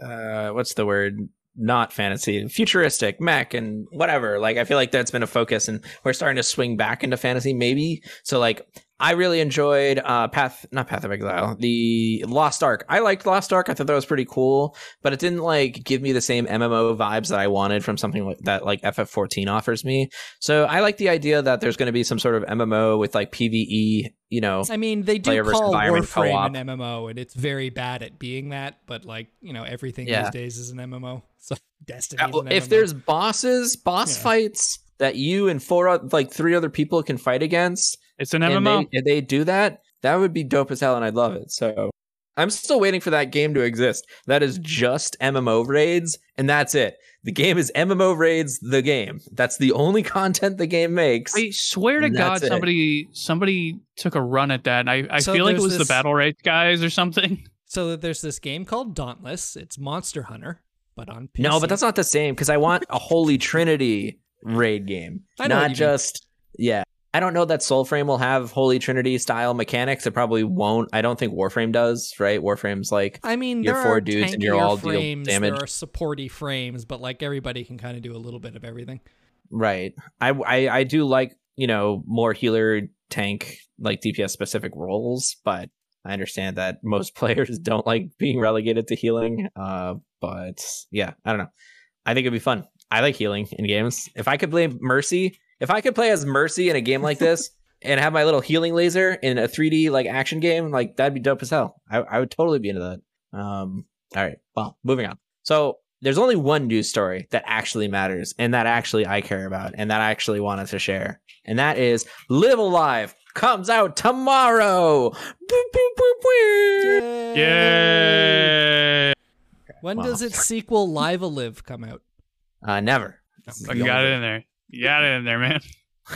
S1: uh what's the word? Not fantasy, futuristic, mech, and whatever. Like, I feel like that's been a focus, and we're starting to swing back into fantasy, maybe. So, like, I really enjoyed uh Path, not Path of Exile, the Lost Ark. I liked Lost Ark. I thought that was pretty cool, but it didn't like give me the same MMO vibes that I wanted from something like that like FF14 offers me. So I like the idea that there's going to be some sort of MMO with like PVE, you know.
S3: I mean, they do call Warframe
S1: co-op.
S3: an MMO, and it's very bad at being that. But like, you know, everything
S1: Yeah.
S3: these days is an MMO. So Destiny.
S1: Uh, well, if there's bosses, boss
S3: Yeah.
S1: fights that you and four like three other people can fight against,
S2: It's an
S1: and
S2: MMO.
S1: they, if they do that, that would be dope as hell, and I'd love it. So I'm still waiting for that game to exist. That is just MMO raids, and that's it. The game is MMO raids. The game. That's the only content the game makes.
S2: I swear to God,
S1: that's it.
S2: somebody somebody took a run at that. And I, I
S3: So
S2: feel like it was
S3: this-
S2: the Battle Race guys or something.
S3: so there's this game called Dauntless. It's Monster Hunter, but on PC.
S1: No, but that's not the same because I want a Holy Trinity raid game,
S3: I know
S1: not
S3: you mean.
S1: just yeah. I don't know that Soulframe will have Holy Trinity style mechanics. It probably won't. I don't think Warframe does. Right? Warframe's like
S3: I mean,
S1: You're four dudes and you're all deal
S3: frames,
S1: damage.
S3: There are supporty frames, but like everybody can kind of do a little bit of everything.
S1: right. I, I I do like you know more healer tank like DPS specific roles, but I understand that most players don't like being relegated to healing. Uh, but yeah, I don't know. I think it'd be fun. I like healing in games. If I could play Mercy, if I could play as Mercy in a game like this and have my little healing laser in a 3D like action game, like that'd be dope as hell. I, I would totally be into that. Um, all right. Well, moving on. So there's only one news story that actually matters and that actually I care about and that I actually wanted to share. And that is Live Alive comes out tomorrow. Boop, boop, boop, boop.
S2: Yeah.
S3: When
S1: Wow.
S3: does its sequel Live a Live come out?
S1: Uh, never.
S2: I got it in there. You got it in there, man.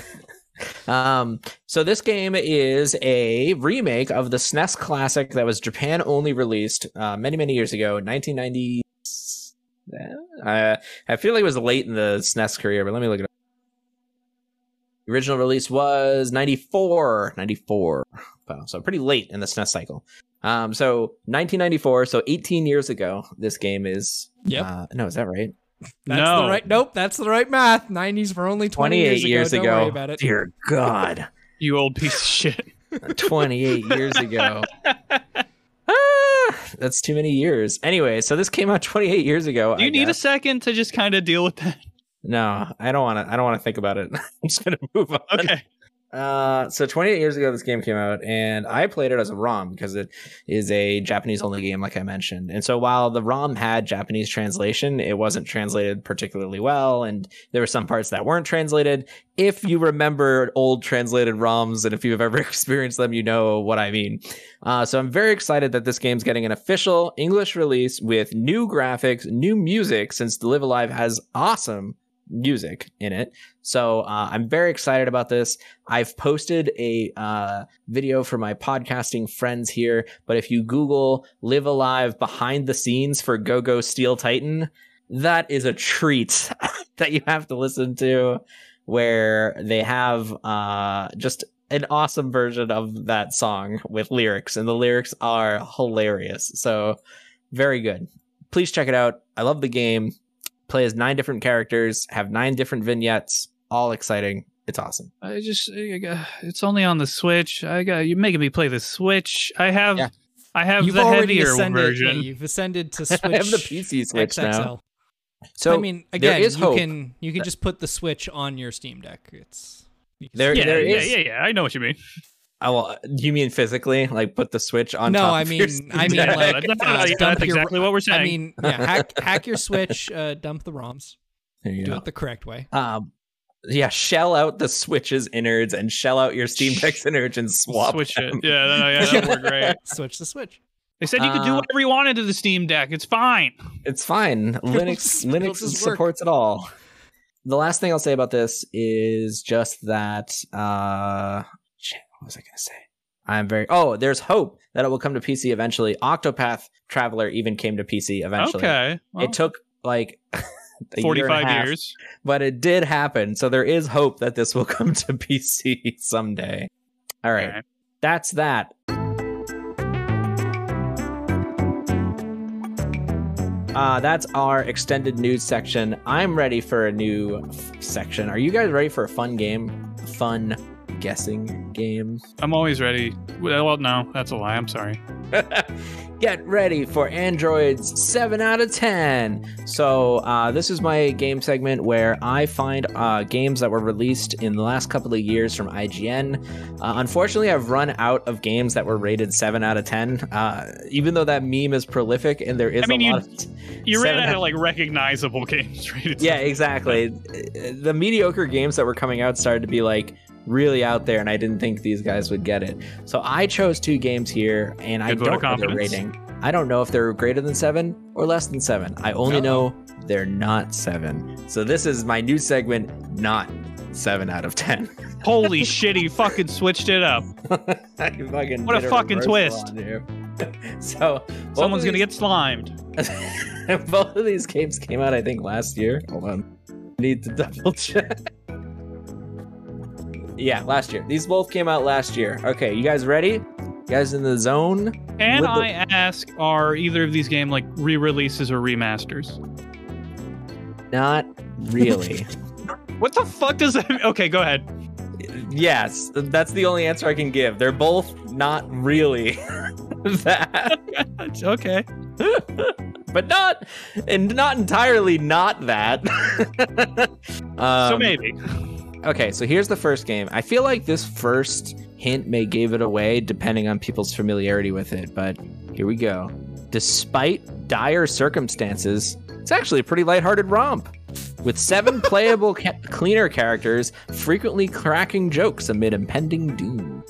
S1: Um, so this game is a remake of the SNES classic that was Japan only released uh, many many years ago, 1990. Uh, I feel like it was late in the SNES career, but let me look it up. The original release was 94, 94. Wow, so pretty late in the SNES cycle. Um, so 1994, so 18 years ago, this game is.
S3: Yeah.
S1: Uh, no, is that right?
S3: That's
S2: no.
S3: the right. Nope, that's the right math. 90s were only 20
S1: 28
S3: years ago.
S1: years
S3: Don't
S1: ago.
S3: worry about it.
S1: Dear God.
S2: You old piece of shit.
S1: 28 years ago. Ah, that's too many years. Anyway, so this came out 28 years ago.
S2: Do you
S1: I
S2: need a second to just kind of deal with that?
S1: No, I don't want to. I don't want to think about it. I'm just gonna move on.
S2: Okay.
S1: Uh, so 28 years ago, this game came out, and I played it as a ROM because it is a Japanese only game, like I mentioned. And so while the ROM had Japanese translation, it wasn't translated particularly well, and there were some parts that weren't translated. If you remember old translated ROMs, and if you've ever experienced them, you know what I mean. Uh, so I'm very excited that this game's getting an official English release with new graphics, new music, since the Live Alive has awesome music in it. So uh, I'm very excited about this. I've posted a uh, video for my podcasting friends here, but if you Google Live Alive behind the scenes for Go Go Steel Titan, that is a treat that you have to listen to, where they have uh, just an awesome version of that song with lyrics, and the lyrics are hilarious. So, very good. Please check it out. I love the game. Play as nine different characters, have nine different vignettes, all exciting. It's awesome.
S2: I just I got- it's only on the Switch. I got you making me play the Switch. I have
S1: Yeah.
S2: I have
S3: You've
S2: the heavier
S3: ascended.
S2: version.
S3: yeah, you've ascended to Switch.
S1: I have the PC Switch
S3: XXL.
S1: now. So
S3: I mean, again,
S1: is
S3: you
S1: hope
S3: can you can just put the Switch on your Steam Deck. It's you can
S1: There-
S2: yeah,
S1: there
S2: yeah, yeah, yeah. I know what you mean.
S1: Oh, will. you mean physically, like put the Switch on?
S3: No,
S1: top
S3: I
S1: of your
S3: mean- I mean,
S1: Deck?
S3: like,
S2: that's,
S3: uh,
S2: yeah,
S3: dump
S2: that's
S3: your-
S2: exactly what we're saying.
S3: I mean, yeah, hack hack your Switch, uh, dump the ROMs,
S1: there you
S3: do
S1: go.
S3: it the correct way.
S1: Um, yeah, shell out the Switch's innards and shell out your Steam Deck's innards and swap.
S2: switch
S1: them.
S2: it. Yeah, no, no, yeah, that would work great.
S3: Switch the Switch.
S2: They said you could do
S1: Uh,
S2: whatever you wanted to the Steam Deck. It's fine.
S1: It's fine. Linux Linux
S3: just work.
S1: supports it all. The last thing I'll say about this is just that uh shit, what was I gonna say? I'm very oh, there's hope that it will come to PC eventually. Octopath Traveler even came to PC eventually.
S2: Okay. well,
S1: it took like a year and a
S2: 45
S1: half,
S2: years.
S1: but it did happen. So there is hope that this will come to PC someday. All right.
S2: Okay.
S1: That's that. Uh, that's our extended news section. I'm ready for a new f- section. Are you guys ready for a fun game? Fun guessing game?
S2: I'm always ready. Well, no, that's a lie. I'm sorry.
S1: Get ready for Andrew's 7 out of 10. So, uh, this is my game segment where I find uh, games that were released in the last couple of years from IGN. Uh, unfortunately, I've run out of games that were rated 7 out of 10. Uh, even though that meme is prolific and there is
S2: I mean,
S1: a
S2: you-
S1: lot of.
S2: You ran out
S1: out-
S2: of like recognizable games rated.
S1: Yeah, exactly. The mediocre games that were coming out started to be like really out there, and I didn't think these guys would get it. So I chose two games here, and I
S2: Good of
S1: don't know their rating. I don't know if they're greater than seven or less than seven. I only know they're not seven. So this is my new segment, not seven out of ten.
S2: Holy shit, he fucking switched it up.
S1: Fucking
S2: What a fucking twist.
S1: so
S2: Someone's gonna get slimed.
S1: both of these games came out, I think, last year. Hold on. Need to double check. Yeah, last year. These both came out last year. Okay, you guys ready? You guys in the zone?
S2: Can
S1: With the-
S2: I ask, are either of these game like re-releases or remasters?
S1: Not really.
S2: What the fuck does that? Mean? Okay, go ahead.
S1: yes, that's the only answer I can give. They're both not really that,
S2: okay.
S1: but not and not entirely not that.
S2: so
S1: Um,
S2: maybe.
S1: Okay, so here's the first game. I feel like this first hint may give it away depending on people's familiarity with it, but here we go. Despite dire circumstances, it's actually a pretty lighthearted romp. With seven playable ca- cleaner characters frequently cracking jokes amid impending doom.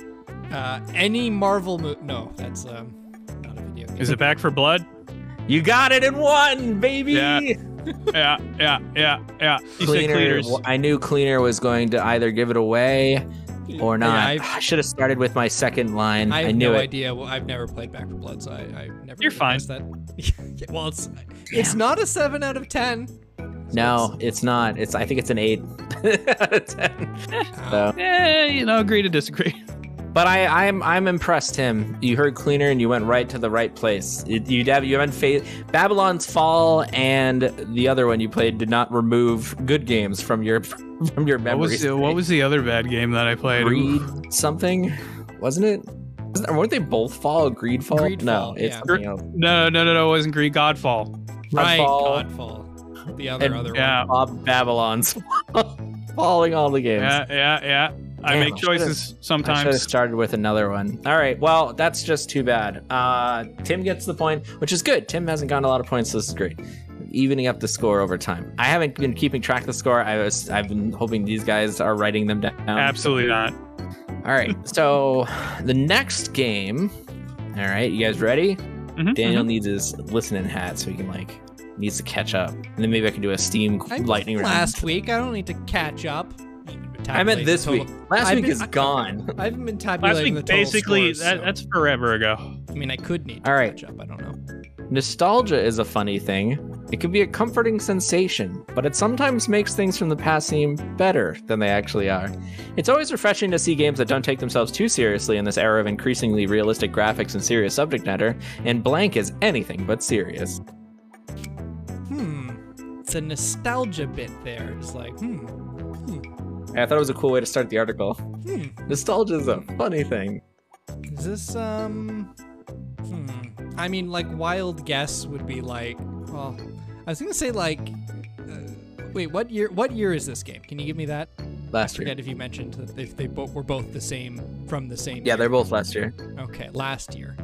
S3: Uh, any Marvel movie? No, that's um, not a video game.
S2: Is it Back 4 Blood?
S1: You got it in one, baby!
S2: Yeah. Yeah, yeah, yeah, yeah. You said
S1: Cleaner,
S2: cleaners.
S1: I knew Cleaner was going to either give it away or not.
S3: I've-
S1: I should have started with my second line.
S3: I
S1: I,
S3: have
S1: knew
S3: no
S1: it.
S3: idea. Well, I've never played Back 4 Blood, so I, I never.
S2: You're fine.
S3: That. Yeah, well, it's it's not a seven out of ten.
S1: No, it's not. It's I think it's an eight out of ten. So,
S2: Eh, you know, agree to disagree.
S1: but I, I'm I'm impressed, Tim. You heard cleaner and you went right to the right place. You have you haven't fa- Babylon's Fall and the other one you played did not remove good games from your from your
S2: What
S1: memories.
S2: was the, what was the other bad game that I played?
S1: Greed something? Wasn't it? Wasn't, weren't they both Fall? Greed Fall?
S3: Greedfall,
S1: no, it's
S3: yeah.
S1: something else.
S2: No, no, no, no. It wasn't Greed. Godfall.
S3: Right,
S1: Godfall.
S3: Godfall. The other
S1: And-
S3: other
S2: Yeah,
S1: Bob Babylon's falling all the games.
S2: yeah, yeah, yeah. I
S1: Damn,
S2: make
S1: I should've-
S2: choices
S1: I should have started with another one. All right, well, that's just too bad. Uh, Tim gets the point, which is good. Tim hasn't gotten a lot of points, so this is great. Evening up the score over time. I haven't been keeping track of the score. I was, I've been hoping these guys are writing them down.
S2: Absolutely not.
S1: All right, so the next game. All right, you guys ready?
S2: Mhm,
S1: Daniel
S2: mhm.
S1: needs his listening hat so he can like needs to catch up, and then maybe I can do a Steam
S3: I
S1: lightning round.
S3: last week. I don't need to catch up.
S1: I meant this week. Last
S3: I've
S1: week
S3: been-
S1: is
S3: I-
S1: gone.
S3: I haven't been tabulating
S2: Last
S3: the
S2: week,
S3: total
S2: basically,
S3: scores,
S2: that,
S3: so-
S2: that's forever ago.
S3: I mean, I could need to
S1: All right.
S3: catch up. I don't know.
S1: Nostalgia is a funny thing. It can be a comforting sensation, but it sometimes makes things from the past seem better than they actually are. It's always refreshing to see games that don't take themselves too seriously in this era of increasingly realistic graphics and serious subject matter, and blank is anything but serious.
S3: Hmm. It's a nostalgia bit there. It's like, hmm.
S1: I thought it was a cool way to start the article.
S3: Hmm.
S1: Nostalgia is a funny thing.
S3: Is this um? Hmm. I mean, like wild guess would be like. Well, I was gonna say like. Uh, wait, what year? What year is this game? Can you give me that?
S1: Last year.
S3: I Forget if you mentioned that if they both were both the same from the same.
S1: Yeah,
S3: year.
S1: they're both last year.
S3: Okay, last year.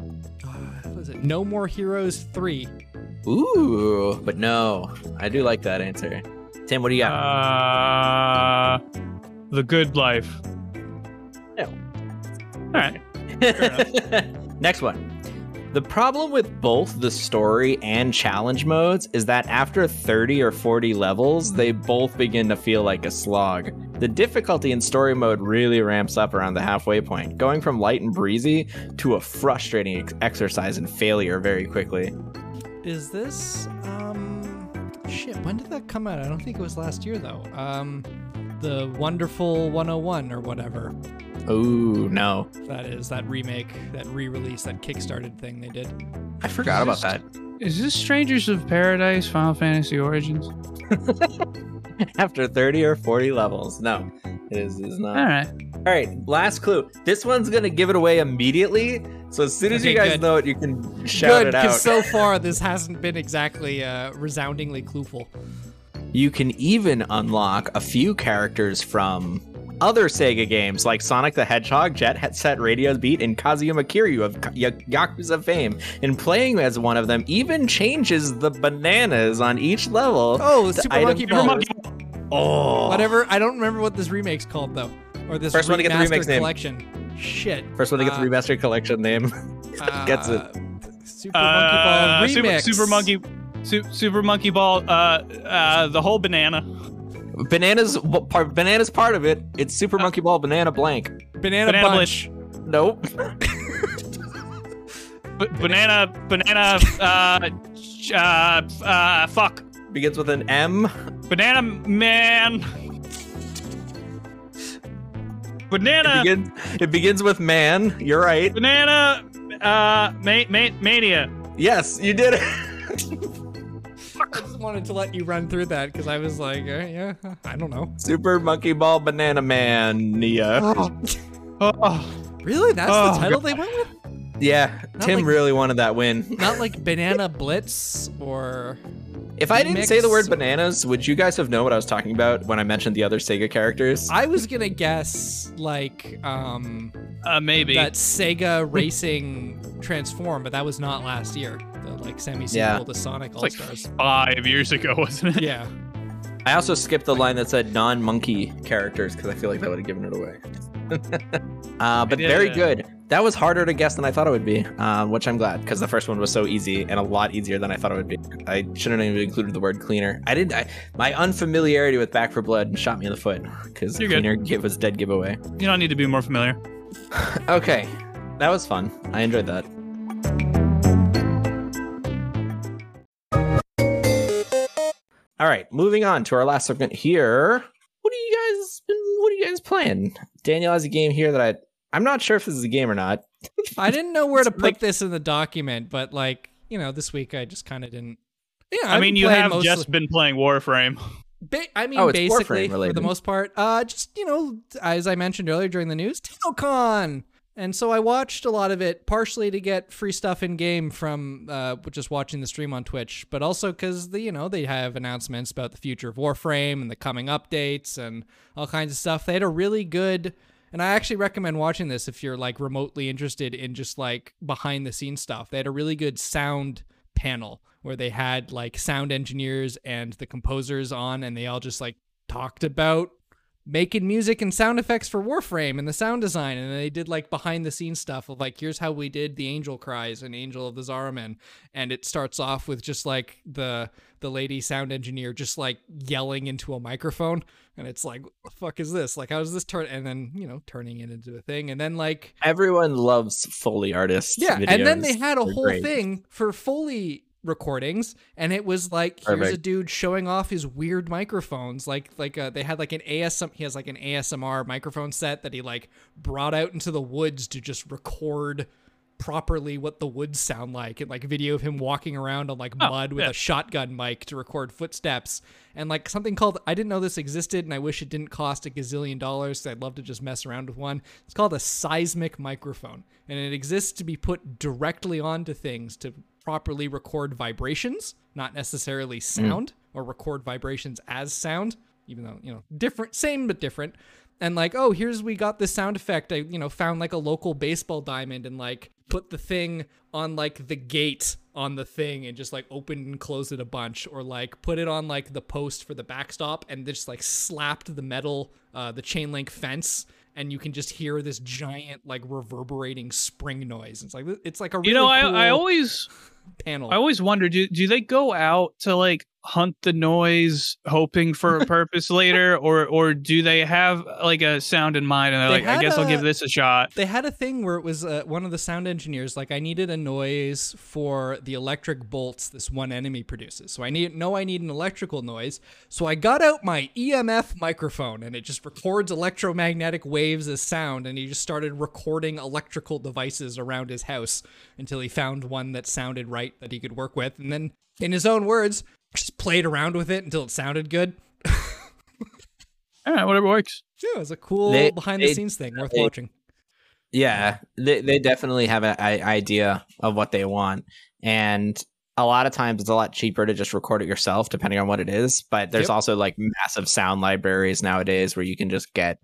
S3: Uh, what was it? No More Heroes three.
S1: Ooh, but no, I do like that answer. Tim, what do you got?
S2: Uh, the Good Life.
S1: No.
S2: All right.
S1: Next one. The problem with both the story and challenge modes is that after 30 or 40 levels, they both begin to feel like a slog. The difficulty in story mode really ramps up around the halfway point, going from light and breezy to a frustrating ex- exercise in failure very quickly.
S3: Is this um shit, when did that come out? I don't think it was last year though. Um the Wonderful 101 or whatever.
S1: Oh no.
S3: That is that remake, that re-release, that kickstarted thing they did.
S1: I forgot about that.
S2: Is this Strangers of Paradise Final Fantasy Origins?
S1: After 30 or 40 levels. No, it is, is not.
S2: All right.
S1: All right, last clue. This one's going to give it away immediately. So as soon as you guys
S3: good.
S1: know it, you can shout
S3: Good,
S1: it out.
S3: because so far this hasn't been exactly uh, resoundingly clueful.
S1: You can even unlock a few characters from other Sega games like Sonic the Hedgehog, Jet Set Radio Beat, and Kazuyama Kiryu of Ya- Yakuza fame. And playing as one of them even changes the bananas on each level.
S3: Oh, Super
S1: item
S3: Monkey
S2: Super
S3: Ball.
S2: Monkey
S1: Oh,
S3: Whatever. I don't remember what this remake's called though, or this
S1: First one to get the
S3: remastered
S1: remake's name.
S3: collection. Shit.
S1: First one to get
S3: Uh,
S1: the remastered collection name. gets it.
S3: uh, Super Monkey Ball
S2: Uh, Super,
S3: remix.
S2: Super Monkey, Su- Super Monkey Ball. Uh, uh, the whole banana.
S1: Bananas part. Bananas part of it. It's Super Monkey Ball Banana Blank.
S3: Banana,
S2: Banana
S3: Bunch.
S1: Nope.
S2: B- banana, banana. Uh, uh, uh, fuck.
S1: Begins with an M.
S2: Banana man.
S1: It
S2: Banana,
S1: begins, it begins with man. You're right.
S2: banana, uh, ma- ma- mania.
S1: Yes, you did it.
S3: I just wanted to let you run through that because I was like, uh, yeah, I don't know.
S1: Super Monkey Ball Banana Mania.
S2: Oh,
S3: Really? That's
S2: Oh,
S3: the title they went with?
S1: Yeah, Tim
S3: like-
S1: really wanted that win.
S3: Not like Banana Blitz or.
S1: If I didn't say the word bananas, would you guys have known what I was talking about when I mentioned the other Sega characters?
S3: I was gonna guess like um
S2: uh, maybe.
S3: that Sega Racing Transform, but that was not last year. The like semi sequel
S1: Yeah.
S3: to Sonic All
S2: like
S3: Stars.
S2: five years ago, wasn't it?
S3: Yeah.
S1: I also skipped the line that said non-monkey characters because I feel like that would have given it away. uh, but
S2: Yeah,
S1: very
S2: yeah.
S1: good. That was harder to guess than I thought it would be, um, which I'm glad because the first one was so easy and a lot easier than I thought it would be. I shouldn't have even included the word cleaner. I did. I, my unfamiliarity with Back 4 Blood shot me in the foot because
S2: good.
S1: cleaner gave us dead giveaway.
S2: You don't need to be more familiar.
S1: Okay, that was fun. I enjoyed that. All right, moving on to our last segment here. What do you guys been? What are you guys playing? Daniel has a game here that I I'm not sure if this is a game or not.
S3: I didn't know where to put
S1: Like-
S3: this in the document, but like, you know, this week I just kind of didn't. Yeah,
S2: I
S3: I've
S2: mean, you
S3: playing
S2: have
S3: mostly-
S2: just been playing Warframe.
S3: Ba- I mean,
S1: Oh,
S3: basically, for the most part, uh, just you know, as I mentioned earlier during the news, TennoCon, and so I watched a lot of it, partially to get free stuff in game from uh, just watching the stream on Twitch, but also because the you know they have announcements about the future of Warframe and the coming updates and all kinds of stuff. They had a really good. And I actually recommend watching this if you're like remotely interested in just like behind the scenes stuff. They had a really good sound panel where they had like sound engineers and the composers on and they all just like talked about making music and sound effects for Warframe and the sound design and they did like behind the scenes stuff of like here's how we did the angel cries and angel of the Zariman and it starts off with just like the the lady sound engineer just like yelling into a microphone and it's like what the fuck is this like how does this turn and then you know turning it into a thing and then like
S1: Everyone loves Foley artists.
S3: yeah, and then they had a
S1: They're
S3: whole
S1: great.
S3: thing for Foley recordings, and it was like here's a dude showing off his weird microphones. Like like uh, they had like an ASM. He has like an ASMR microphone set that he like brought out into the woods to just record properly what the woods sound like and like video of him walking around on like
S2: Oh,
S3: mud with
S2: yeah.
S3: a shotgun mic to record footsteps and like something called I didn't know this existed and I wish it didn't cost a gazillion dollars so I'd love to just mess around with one. It's called a seismic microphone and it exists to be put directly onto things to properly record vibrations, not necessarily sound or record vibrations as sound, even though, you know, different same but different. And like, oh, here's we got this sound effect. I, you know, found like a local baseball diamond and like put the thing on like the gate on the thing and just like opened and closed it a bunch or like put it on like the post for the backstop and just like slapped the metal uh the chain link fence and you can just hear this giant like reverberating spring noise. It's like it's like a really
S2: you know,
S3: cool
S2: I I always
S3: panel.
S2: I always wonder do do they go out to like hunt the noise hoping for a purpose later or or do they have like a sound in mind and they're
S3: They
S2: like I guess I'll give this a shot.
S3: they had a thing where it was uh, one of the sound engineers like I needed a noise for the electric bolts this one enemy produces. So I need know I need an electrical noise. So I got out my EMF microphone and it just records electromagnetic waves as sound and he just started recording electrical devices around his house until he found one that sounded right that he could work with and then in his own words just played around with it until it sounded good.
S2: All right, whatever works.
S3: Yeah, it was a cool
S1: They-
S3: behind-the-scenes thing worth
S1: they-
S3: watching.
S1: Yeah, they they definitely have an idea of what they want, and a lot of times it's a lot cheaper to just record it yourself, depending on what it is. But there's
S3: Yep.
S1: also like massive sound libraries nowadays where you can just get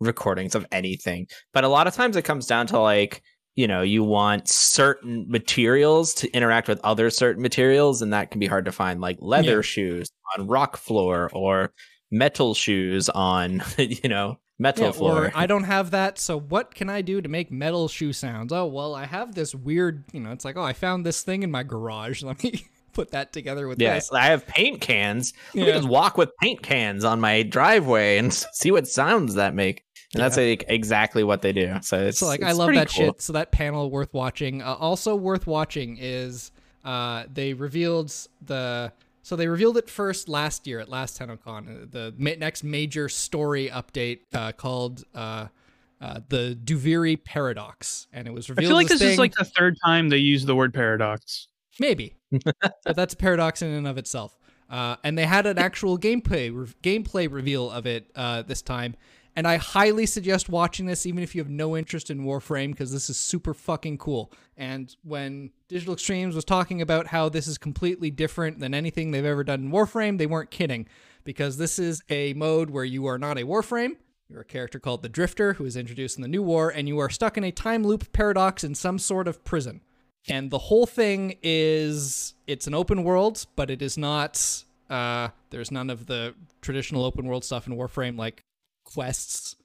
S1: recordings of anything. But a lot of times it comes down to like you know you want certain materials to interact with other certain materials, and that can be hard to find, like leather
S3: Yeah.
S1: shoes on rock floor or metal shoes on you know metal
S3: Yeah,
S1: floor.
S3: or I don't have that, so what can I do to make metal shoe sounds? Oh, well, I have this weird, you know, it's like, oh, I found this thing in my garage. Let me put that together with
S1: Yeah,
S3: this.
S1: I have paint cans. Let me just walk with paint cans on my driveway and see what sounds that make. And that's like exactly what they do. So it's
S3: So like I love
S1: pretty
S3: that
S1: cool.
S3: shit. So that panel worth watching. Uh, also worth watching is uh, they revealed the so they revealed it first last year at last TennoCon. uh, The ma- next major story update uh, called uh, uh, the Duviri Paradox, and it was revealed.
S2: I feel like this
S3: thing-
S2: is like the third time they use the word paradox.
S3: Maybe, but that's a paradox in and of itself. Uh, and they had an actual gameplay re- gameplay reveal of it uh, this time, and I highly suggest watching this, even if you have no interest in Warframe, because this is super fucking cool. And when Digital Extremes was talking about how this is completely different than anything they've ever done in Warframe, they weren't kidding, because this is a mode where you are not a Warframe. You're a character called the Drifter, who is introduced in the new war, and you are stuck in a time loop paradox in some sort of prison. And the whole thing is it's an open world, but it is not uh there's none of the traditional open world stuff in Warframe like quests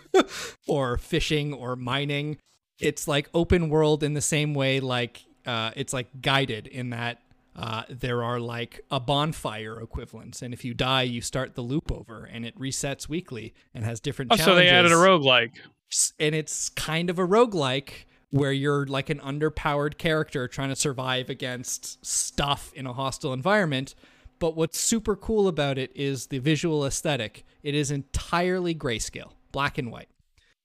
S3: or fishing or mining. It's like open world in the same way like uh it's like guided in that uh, there are like a bonfire equivalents, and if you die, you start the loop over, and it resets weekly and has different.
S2: Oh, so they added a
S3: challenges
S2: roguelike.
S3: and it's kind of a roguelike where you're like an underpowered character trying to survive against stuff in a hostile environment. But what's super cool about it is the visual aesthetic. It is entirely grayscale, black and white.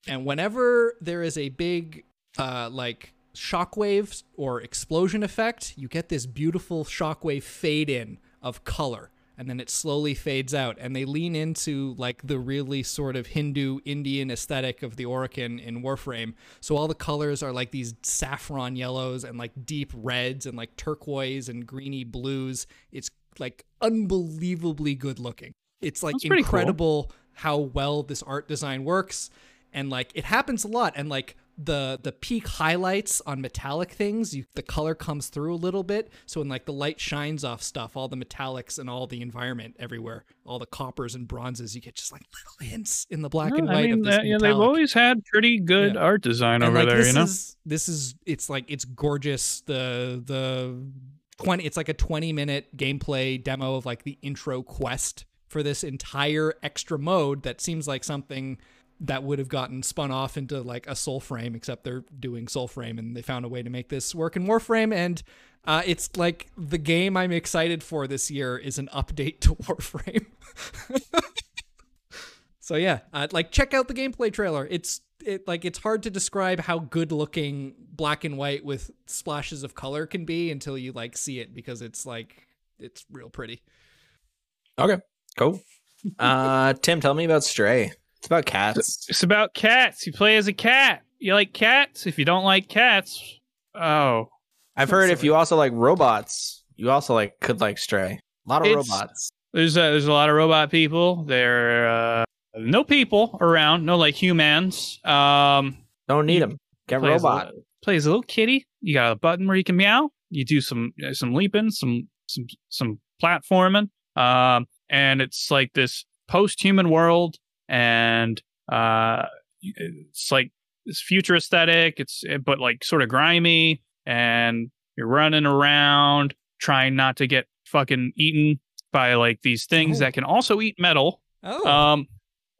S3: And whenever there is a big uh like shockwave or explosion effect, you get this beautiful shockwave fade in of color and then it slowly fades out and they lean into like the really sort of Hindu Indian aesthetic of the Orokin in Warframe. So all the colors are like these saffron yellows and like deep reds and like turquoise and greeny blues. It's like unbelievably good looking. It's like
S2: That's pretty cool.
S3: incredible how well this art design works and like it happens a lot and like the the peak highlights on metallic things you the color comes through a little bit so when like the light shines off stuff all the metallics and all the environment everywhere all the coppers and bronzes you get just like little hints in the black and white
S2: I mean,
S3: of this
S2: that- yeah, they've always had pretty good
S3: Yeah.
S2: art design
S3: And,
S2: over
S3: like,
S2: there, you know.
S3: is this is it's like it's gorgeous the the 20 it's like a 20 minute gameplay demo of like the intro quest for this entire extra mode that seems like something that would have gotten spun off into like a Soulframe except they're doing Soulframe and they found a way to make this work in warframe. And uh, it's like the game i'm excited for this year is an update to warframe. So yeah uh, like check out the gameplay trailer. It's it like it's hard to describe how good looking black and white with splashes of color can be until you like see it because it's like it's real pretty
S1: Okay, cool. Uh, Tim, tell me about Stray. It's about cats.
S2: It's about cats. You play as a cat. You like cats? If you don't like cats, oh,
S1: I've heard if you also like robots, you also like could like Stray. A lot of
S2: It's-
S1: robots.
S2: there's a, there's a lot of robot people. They're uh, no people around. No like humans. Um,
S1: Don't need them. Get
S2: play as a
S1: robot.
S2: li- play as a little kitty. You got a button where you can meow. You do some uh, some leaping, some some some platforming. Um, and it's like this post-human world, and uh, it's like this future aesthetic. It's eh, but like sort of grimy, and you're running around trying not to get fucking eaten by like these things
S3: Oh.
S2: that can also eat metal.
S3: Oh,
S2: Um,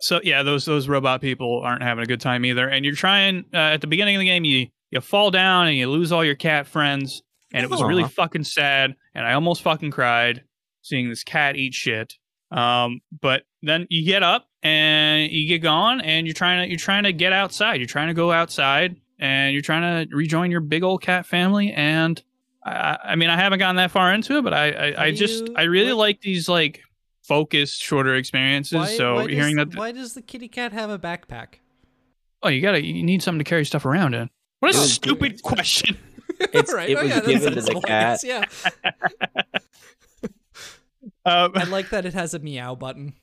S2: so yeah, those those robot people aren't having a good time either. And you're trying uh, at the beginning of the game, you you fall down and you lose all your cat friends, and it was really fucking sad. And I almost fucking cried seeing this cat eat shit. Um, but then you get up and you get gone, and you're trying to you're trying to get outside. You're trying to go outside, and you're trying to rejoin your big old cat family. And I, I mean, I haven't gotten that far into it, but I I, I just
S3: you-
S2: I really like these like focused, shorter experiences.
S3: why,
S2: so
S3: why does,
S2: hearing that,
S3: why does the kitty cat have a backpack?
S2: oh, you gotta, you need something to carry stuff around in. What a
S1: It was-
S2: stupid question.
S1: It's,
S3: Right,
S1: it
S3: oh
S1: was
S3: yeah,
S1: given to
S3: sounds
S1: the cat.
S3: Yeah,
S2: Um,
S3: I like that it has a meow button.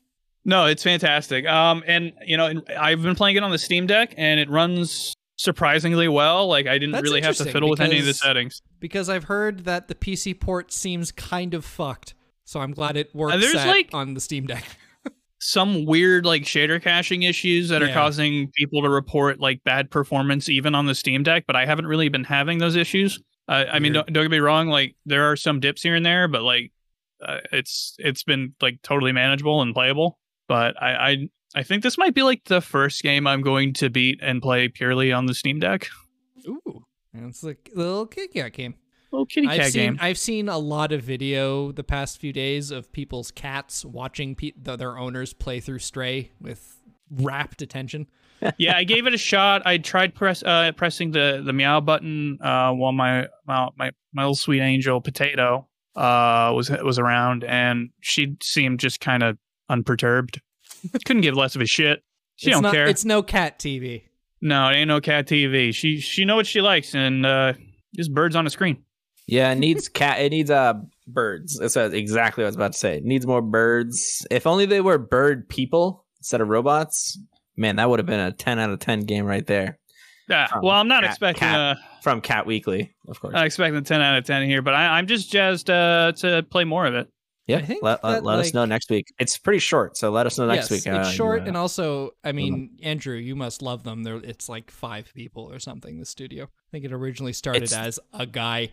S2: no, it's fantastic. Um, and you know, and I've been playing it on the Steam Deck, and it runs surprisingly well. Like I didn't
S3: That's
S2: really have to
S3: interesting
S2: fiddle with any of the settings.
S3: because I've heard that the PC port seems kind of fucked. So I'm glad it works
S2: Uh, there's, like-
S3: on the Steam Deck.
S2: Some weird like shader caching issues that are causing people to report like bad performance even on the Steam Deck, but I haven't really been having those issues. Uh, I mean, don't, don't get me wrong. Like there are some dips here and there, but like uh, it's it's been like totally manageable and playable. But I, I I think this might be like the first game I'm going to beat and play purely on the Steam Deck.
S3: Ooh, it's like a little Kit Kat game.
S2: Little kitty cat
S3: I've seen
S2: game.
S3: I've seen a lot of video the past few days of people's cats watching pe- the, their owners play through Stray with rapt attention.
S2: yeah, I gave it a shot. I tried press uh, pressing the the meow button uh, while my, my my my little sweet angel potato uh, was was around, and she seemed just kind of unperturbed. Couldn't give less of a shit. She
S3: it's
S2: don't
S3: not,
S2: care.
S3: It's no cat TV.
S2: No, it ain't no cat TV. She she know what she likes, and uh, just birds on a screen.
S1: Yeah, it needs cat. It needs uh birds. That's exactly what I was about to say. It needs more birds. If only they were bird people instead of robots. Man, that would have been a ten out of ten game right there
S2: Yeah.
S1: Um,
S2: well, I'm not
S1: cat-
S2: expecting
S1: cat.
S2: a
S1: from Cat Weekly, of course.
S2: not expecting a 10 out of 10 here, but I, I'm just jazzed uh, to play more of it.
S1: yeah,
S3: I think
S1: let, let,
S3: that,
S1: let us
S3: like-
S1: know next week. It's pretty short, so let us know next
S3: yes,
S1: week. uh,
S3: it's
S1: you,
S3: short
S1: uh,
S3: and also, I mean, Andrew, you must love them. There, it's like five people or something. The studio. I think it originally started
S1: It's-
S3: as a guy.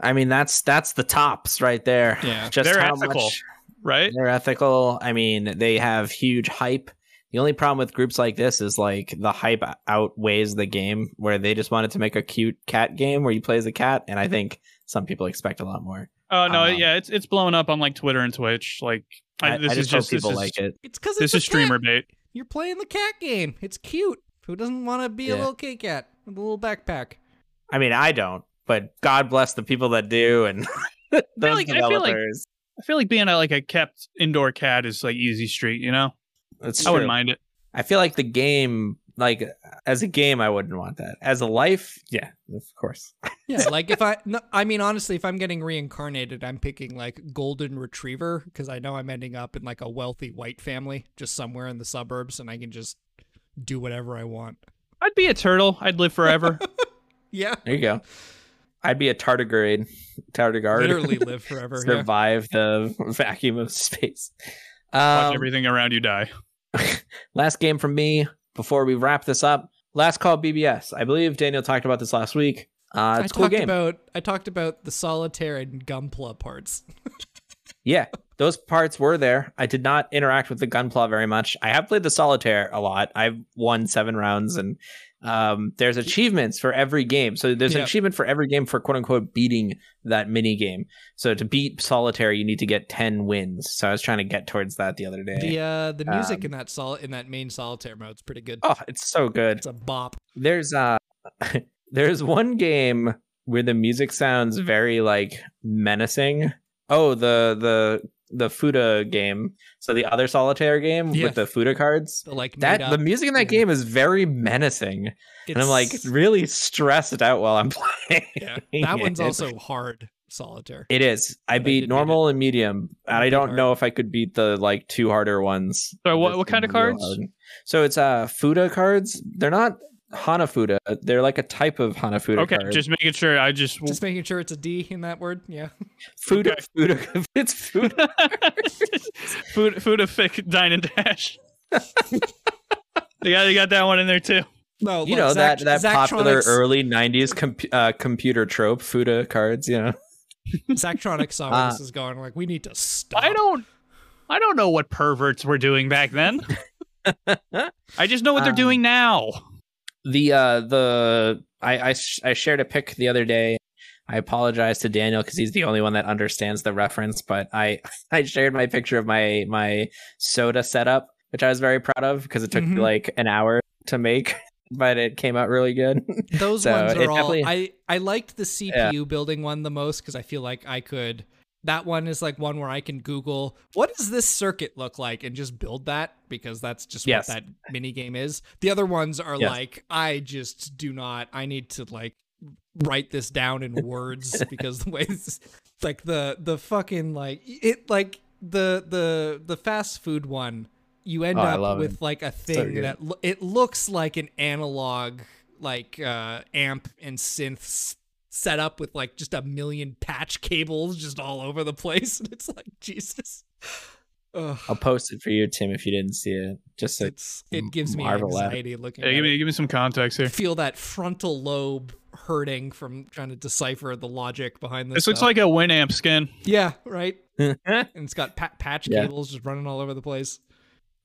S1: I mean, that's that's the tops right there.
S3: Yeah.
S1: just
S2: They're
S1: how
S2: ethical.
S1: much
S2: Right?
S1: they're ethical. I mean, they have huge hype. The only problem with groups like this is like the hype outweighs the game, where they just wanted to make a cute cat game where you play as a cat, and I think some people expect a lot more.
S2: Oh no,
S1: Um,
S2: yeah, it's it's blowing up on like Twitter and Twitch. Like I,
S1: I,
S2: this
S1: I
S2: is
S1: just hope
S2: just this
S1: people
S2: is,
S1: like it.
S3: It's because
S2: This
S3: it's
S2: is
S3: a cat.
S2: streamer bait.
S3: You're playing the cat game. It's cute. Who doesn't want to be a little kitty cat with a little backpack?
S1: I mean, I don't, but God bless the people that do, and those
S2: I feel like-
S1: developers.
S2: I feel like being a, like a kept indoor cat is like easy street. You know,
S1: It's
S2: I wouldn't mind it.
S1: I feel like the game, like as a game, I wouldn't want that. As a life, yeah, of course.
S3: Yeah, like if I, no, I mean, honestly, if I'm getting reincarnated, I'm picking like golden retriever because I know I'm ending up in like a wealthy white family just somewhere in the suburbs, and I can just do whatever I want.
S2: I'd be a turtle. I'd live forever.
S3: Yeah,
S1: There you go. I'd be a tardigrade, tardigrade.
S3: literally live forever. yeah.
S1: survive the vacuum of space.
S2: Watch
S1: Um,
S2: everything around you die.
S1: last game from me before we wrap this up. Last call BBS. I believe Daniel talked about this last week. Uh,
S3: I
S1: it's a cool
S3: talked
S1: game.
S3: about I talked about the solitaire and gunpla parts.
S1: yeah, those parts were there. I did not interact with the gunpla very much. I have played the solitaire a lot. I've won seven rounds, and um, there's achievements for every game. So there's an achievement for every game for quote unquote beating that mini game. So to beat solitaire, you need to get ten wins. So I was trying to get towards that the other day.
S3: The uh, the music
S1: Um,
S3: in that sol in that main solitaire mode is pretty good.
S1: Oh, it's so good.
S3: It's a bop.
S1: There's uh there's one game where the music sounds very like menacing. Oh, the the the Fuda game. So the other solitaire game
S3: Yeah.
S1: with the Fuda cards.
S3: The, like
S1: That
S3: made
S1: the music in that
S3: yeah.
S1: game is very menacing. And I'm like really stressed out while I'm playing.
S3: yeah, that one's
S1: it.
S3: also hard solitaire.
S1: It is. I
S3: I
S1: beat
S3: did beat
S1: normal and medium, and I don't
S3: hard.
S1: know if I could beat the like two harder ones.
S2: So what- what kind of cards?
S1: hard. So it's uh Fuda cards. They're not Hanafuda. They're like a type of Hanafuda card.
S2: Okay,
S1: card.
S2: just making sure. I just
S3: Just making sure it's a D in that word. Yeah.
S1: Fuda,
S2: Okay.
S1: Fuda. It's Fuda.
S2: food food of fic dine and dash. They got, they got that one in there too.
S3: No,
S1: you
S3: look,
S1: know
S3: Zac-
S1: that that popular
S3: Zachtronics-
S1: early '90s com- uh, computer trope, Fuda cards. You know,
S3: Zachtronics saw where
S1: Uh,
S3: this is going. Like, we need to stop.
S2: I don't I don't know what perverts were doing back then. I just know what they're
S1: Um,
S2: doing now.
S1: The uh the I I, I shared a pic the other day. I apologize to Daniel because he's the only one that understands the reference, but I I shared my picture of my my soda setup, which I was very proud of because it took me
S3: Mhm.
S1: like an hour to make, but it came out really good.
S3: Those
S1: So,
S3: ones are all.
S1: definitely-
S3: I I liked the CPU building one the most because I feel like I could. That one is like one where I can Google what does this circuit look like and just build that because that's just
S1: Yes.
S3: what that mini game is. The other ones are
S1: Yes.
S3: like I just do not. I need to like write this down in words because the way this, like the the fucking like it like the the the fast food one you end
S1: Oh,
S3: up with
S1: it.
S3: like a thing
S1: good.
S3: that it looks like an analog like uh amp and synths set up with like just a million patch cables just all over the place and it's like jesus Ugh.
S1: I'll post it for you, Tim, if you didn't see it. Just so
S3: it's it gives me
S1: marvel at it.
S3: anxiety looking
S2: Hey,
S3: at
S2: give
S3: it.
S2: me give me some context here.
S3: feel that frontal lobe hurting from trying to decipher the logic behind this
S2: This looks like a Winamp skin.
S3: yeah right and it's got pa- patch
S1: Yeah.
S3: cables just running all over the place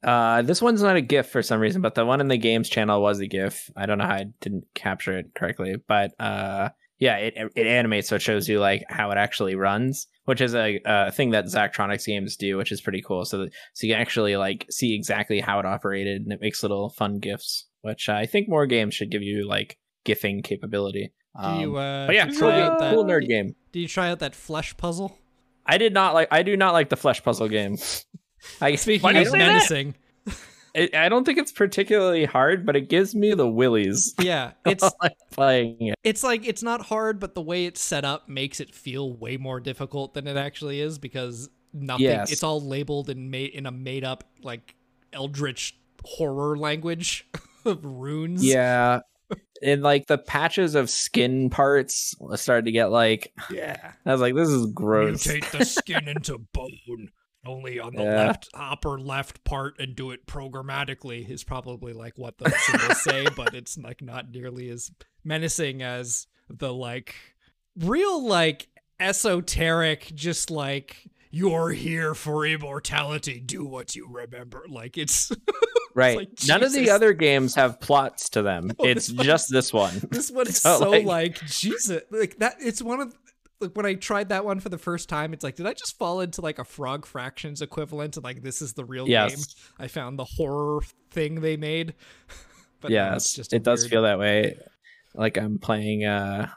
S1: Uh, this one's not a GIF for some reason, but the one in the games channel was a GIF. I don't know how I didn't capture it correctly, but uh, yeah, it it animates so it shows you like how it actually runs, which is a, a thing that Zachtronics games do, which is pretty cool. So that, so you can actually like see exactly how it operated, and it makes little fun GIFs, which I think more games should give you like GIFing capability.
S3: do you
S1: Um,
S3: uh
S1: but yeah, cool, game,
S3: that,
S1: cool nerd game.
S3: do you try out that flesh puzzle
S1: I did not like. I do not like the flesh puzzle game. I
S3: speaking
S2: Why do you
S3: of
S2: say that?
S3: Menacing
S1: I don't think it's particularly hard, but it gives me the willies.
S3: yeah it's
S1: like playing it.
S3: it's like it's not hard, but the way it's set up makes it feel way more difficult than it actually is because nothing.
S1: Yes.
S3: It's all labeled and made in a made up like eldritch horror language of runes.
S1: Yeah. And like the patches of skin parts started to get like
S3: yeah.
S1: I was like, this is gross.
S3: Mutate the skin into bone. Only on the
S1: Yeah.
S3: left upper left part and do it programmatically is probably like what the symbols say, but it's like not nearly as menacing as the like real like esoteric, just like you're here for immortality. Do what you remember. Like it's
S1: right.
S3: like,
S1: None of the other games have plots to them.
S3: No, oh,
S1: it's
S3: this one-
S1: just this one.
S3: this one is
S1: So,
S3: so,
S1: like-
S3: like, Jesus, like that. It's one of like when I tried that one for the first time. It's like, did I just fall into like a Frog Fractions equivalent? And like, this is the real
S1: Yes.
S3: game. I found the horror thing they made. but no, it's just
S1: it does
S3: weird-
S1: feel that way. Like I'm playing uh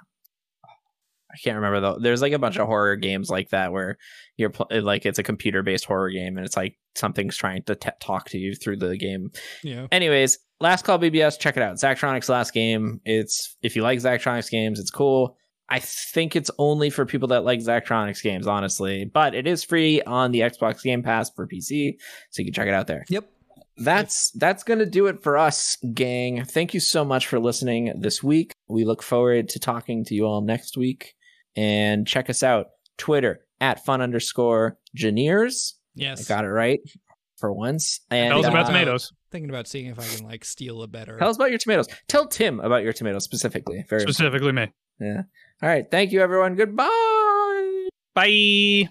S1: I can't remember though. There's like a bunch of horror games like that where you're pl- like it's a computer based horror game and it's like something's trying to t- talk to you through the game.
S3: Yeah,
S1: Anyways, Last Call BBS, check it out. Zachtronics last game. It's if you like Zachtronics games, it's cool. I think it's only for people that like Zachtronics games, honestly, but it is free on the Xbox Game Pass for PC, so you can check it out there.
S3: Yep.
S1: That's that's gonna do it for us, gang. Thank you so much for listening this week. We look forward to talking to you all next week. And check us out Twitter at fun underscore gineers. I
S3: Yes.
S1: got it right for once. And
S2: Tell us about
S3: uh,
S2: tomatoes.
S3: Thinking about seeing if I can like steal a better.
S1: Tell us about your tomatoes. Tell Tim about your tomatoes specifically. Very
S2: Specifically me.
S1: yeah. All right. Thank you, everyone. Goodbye.
S2: Bye.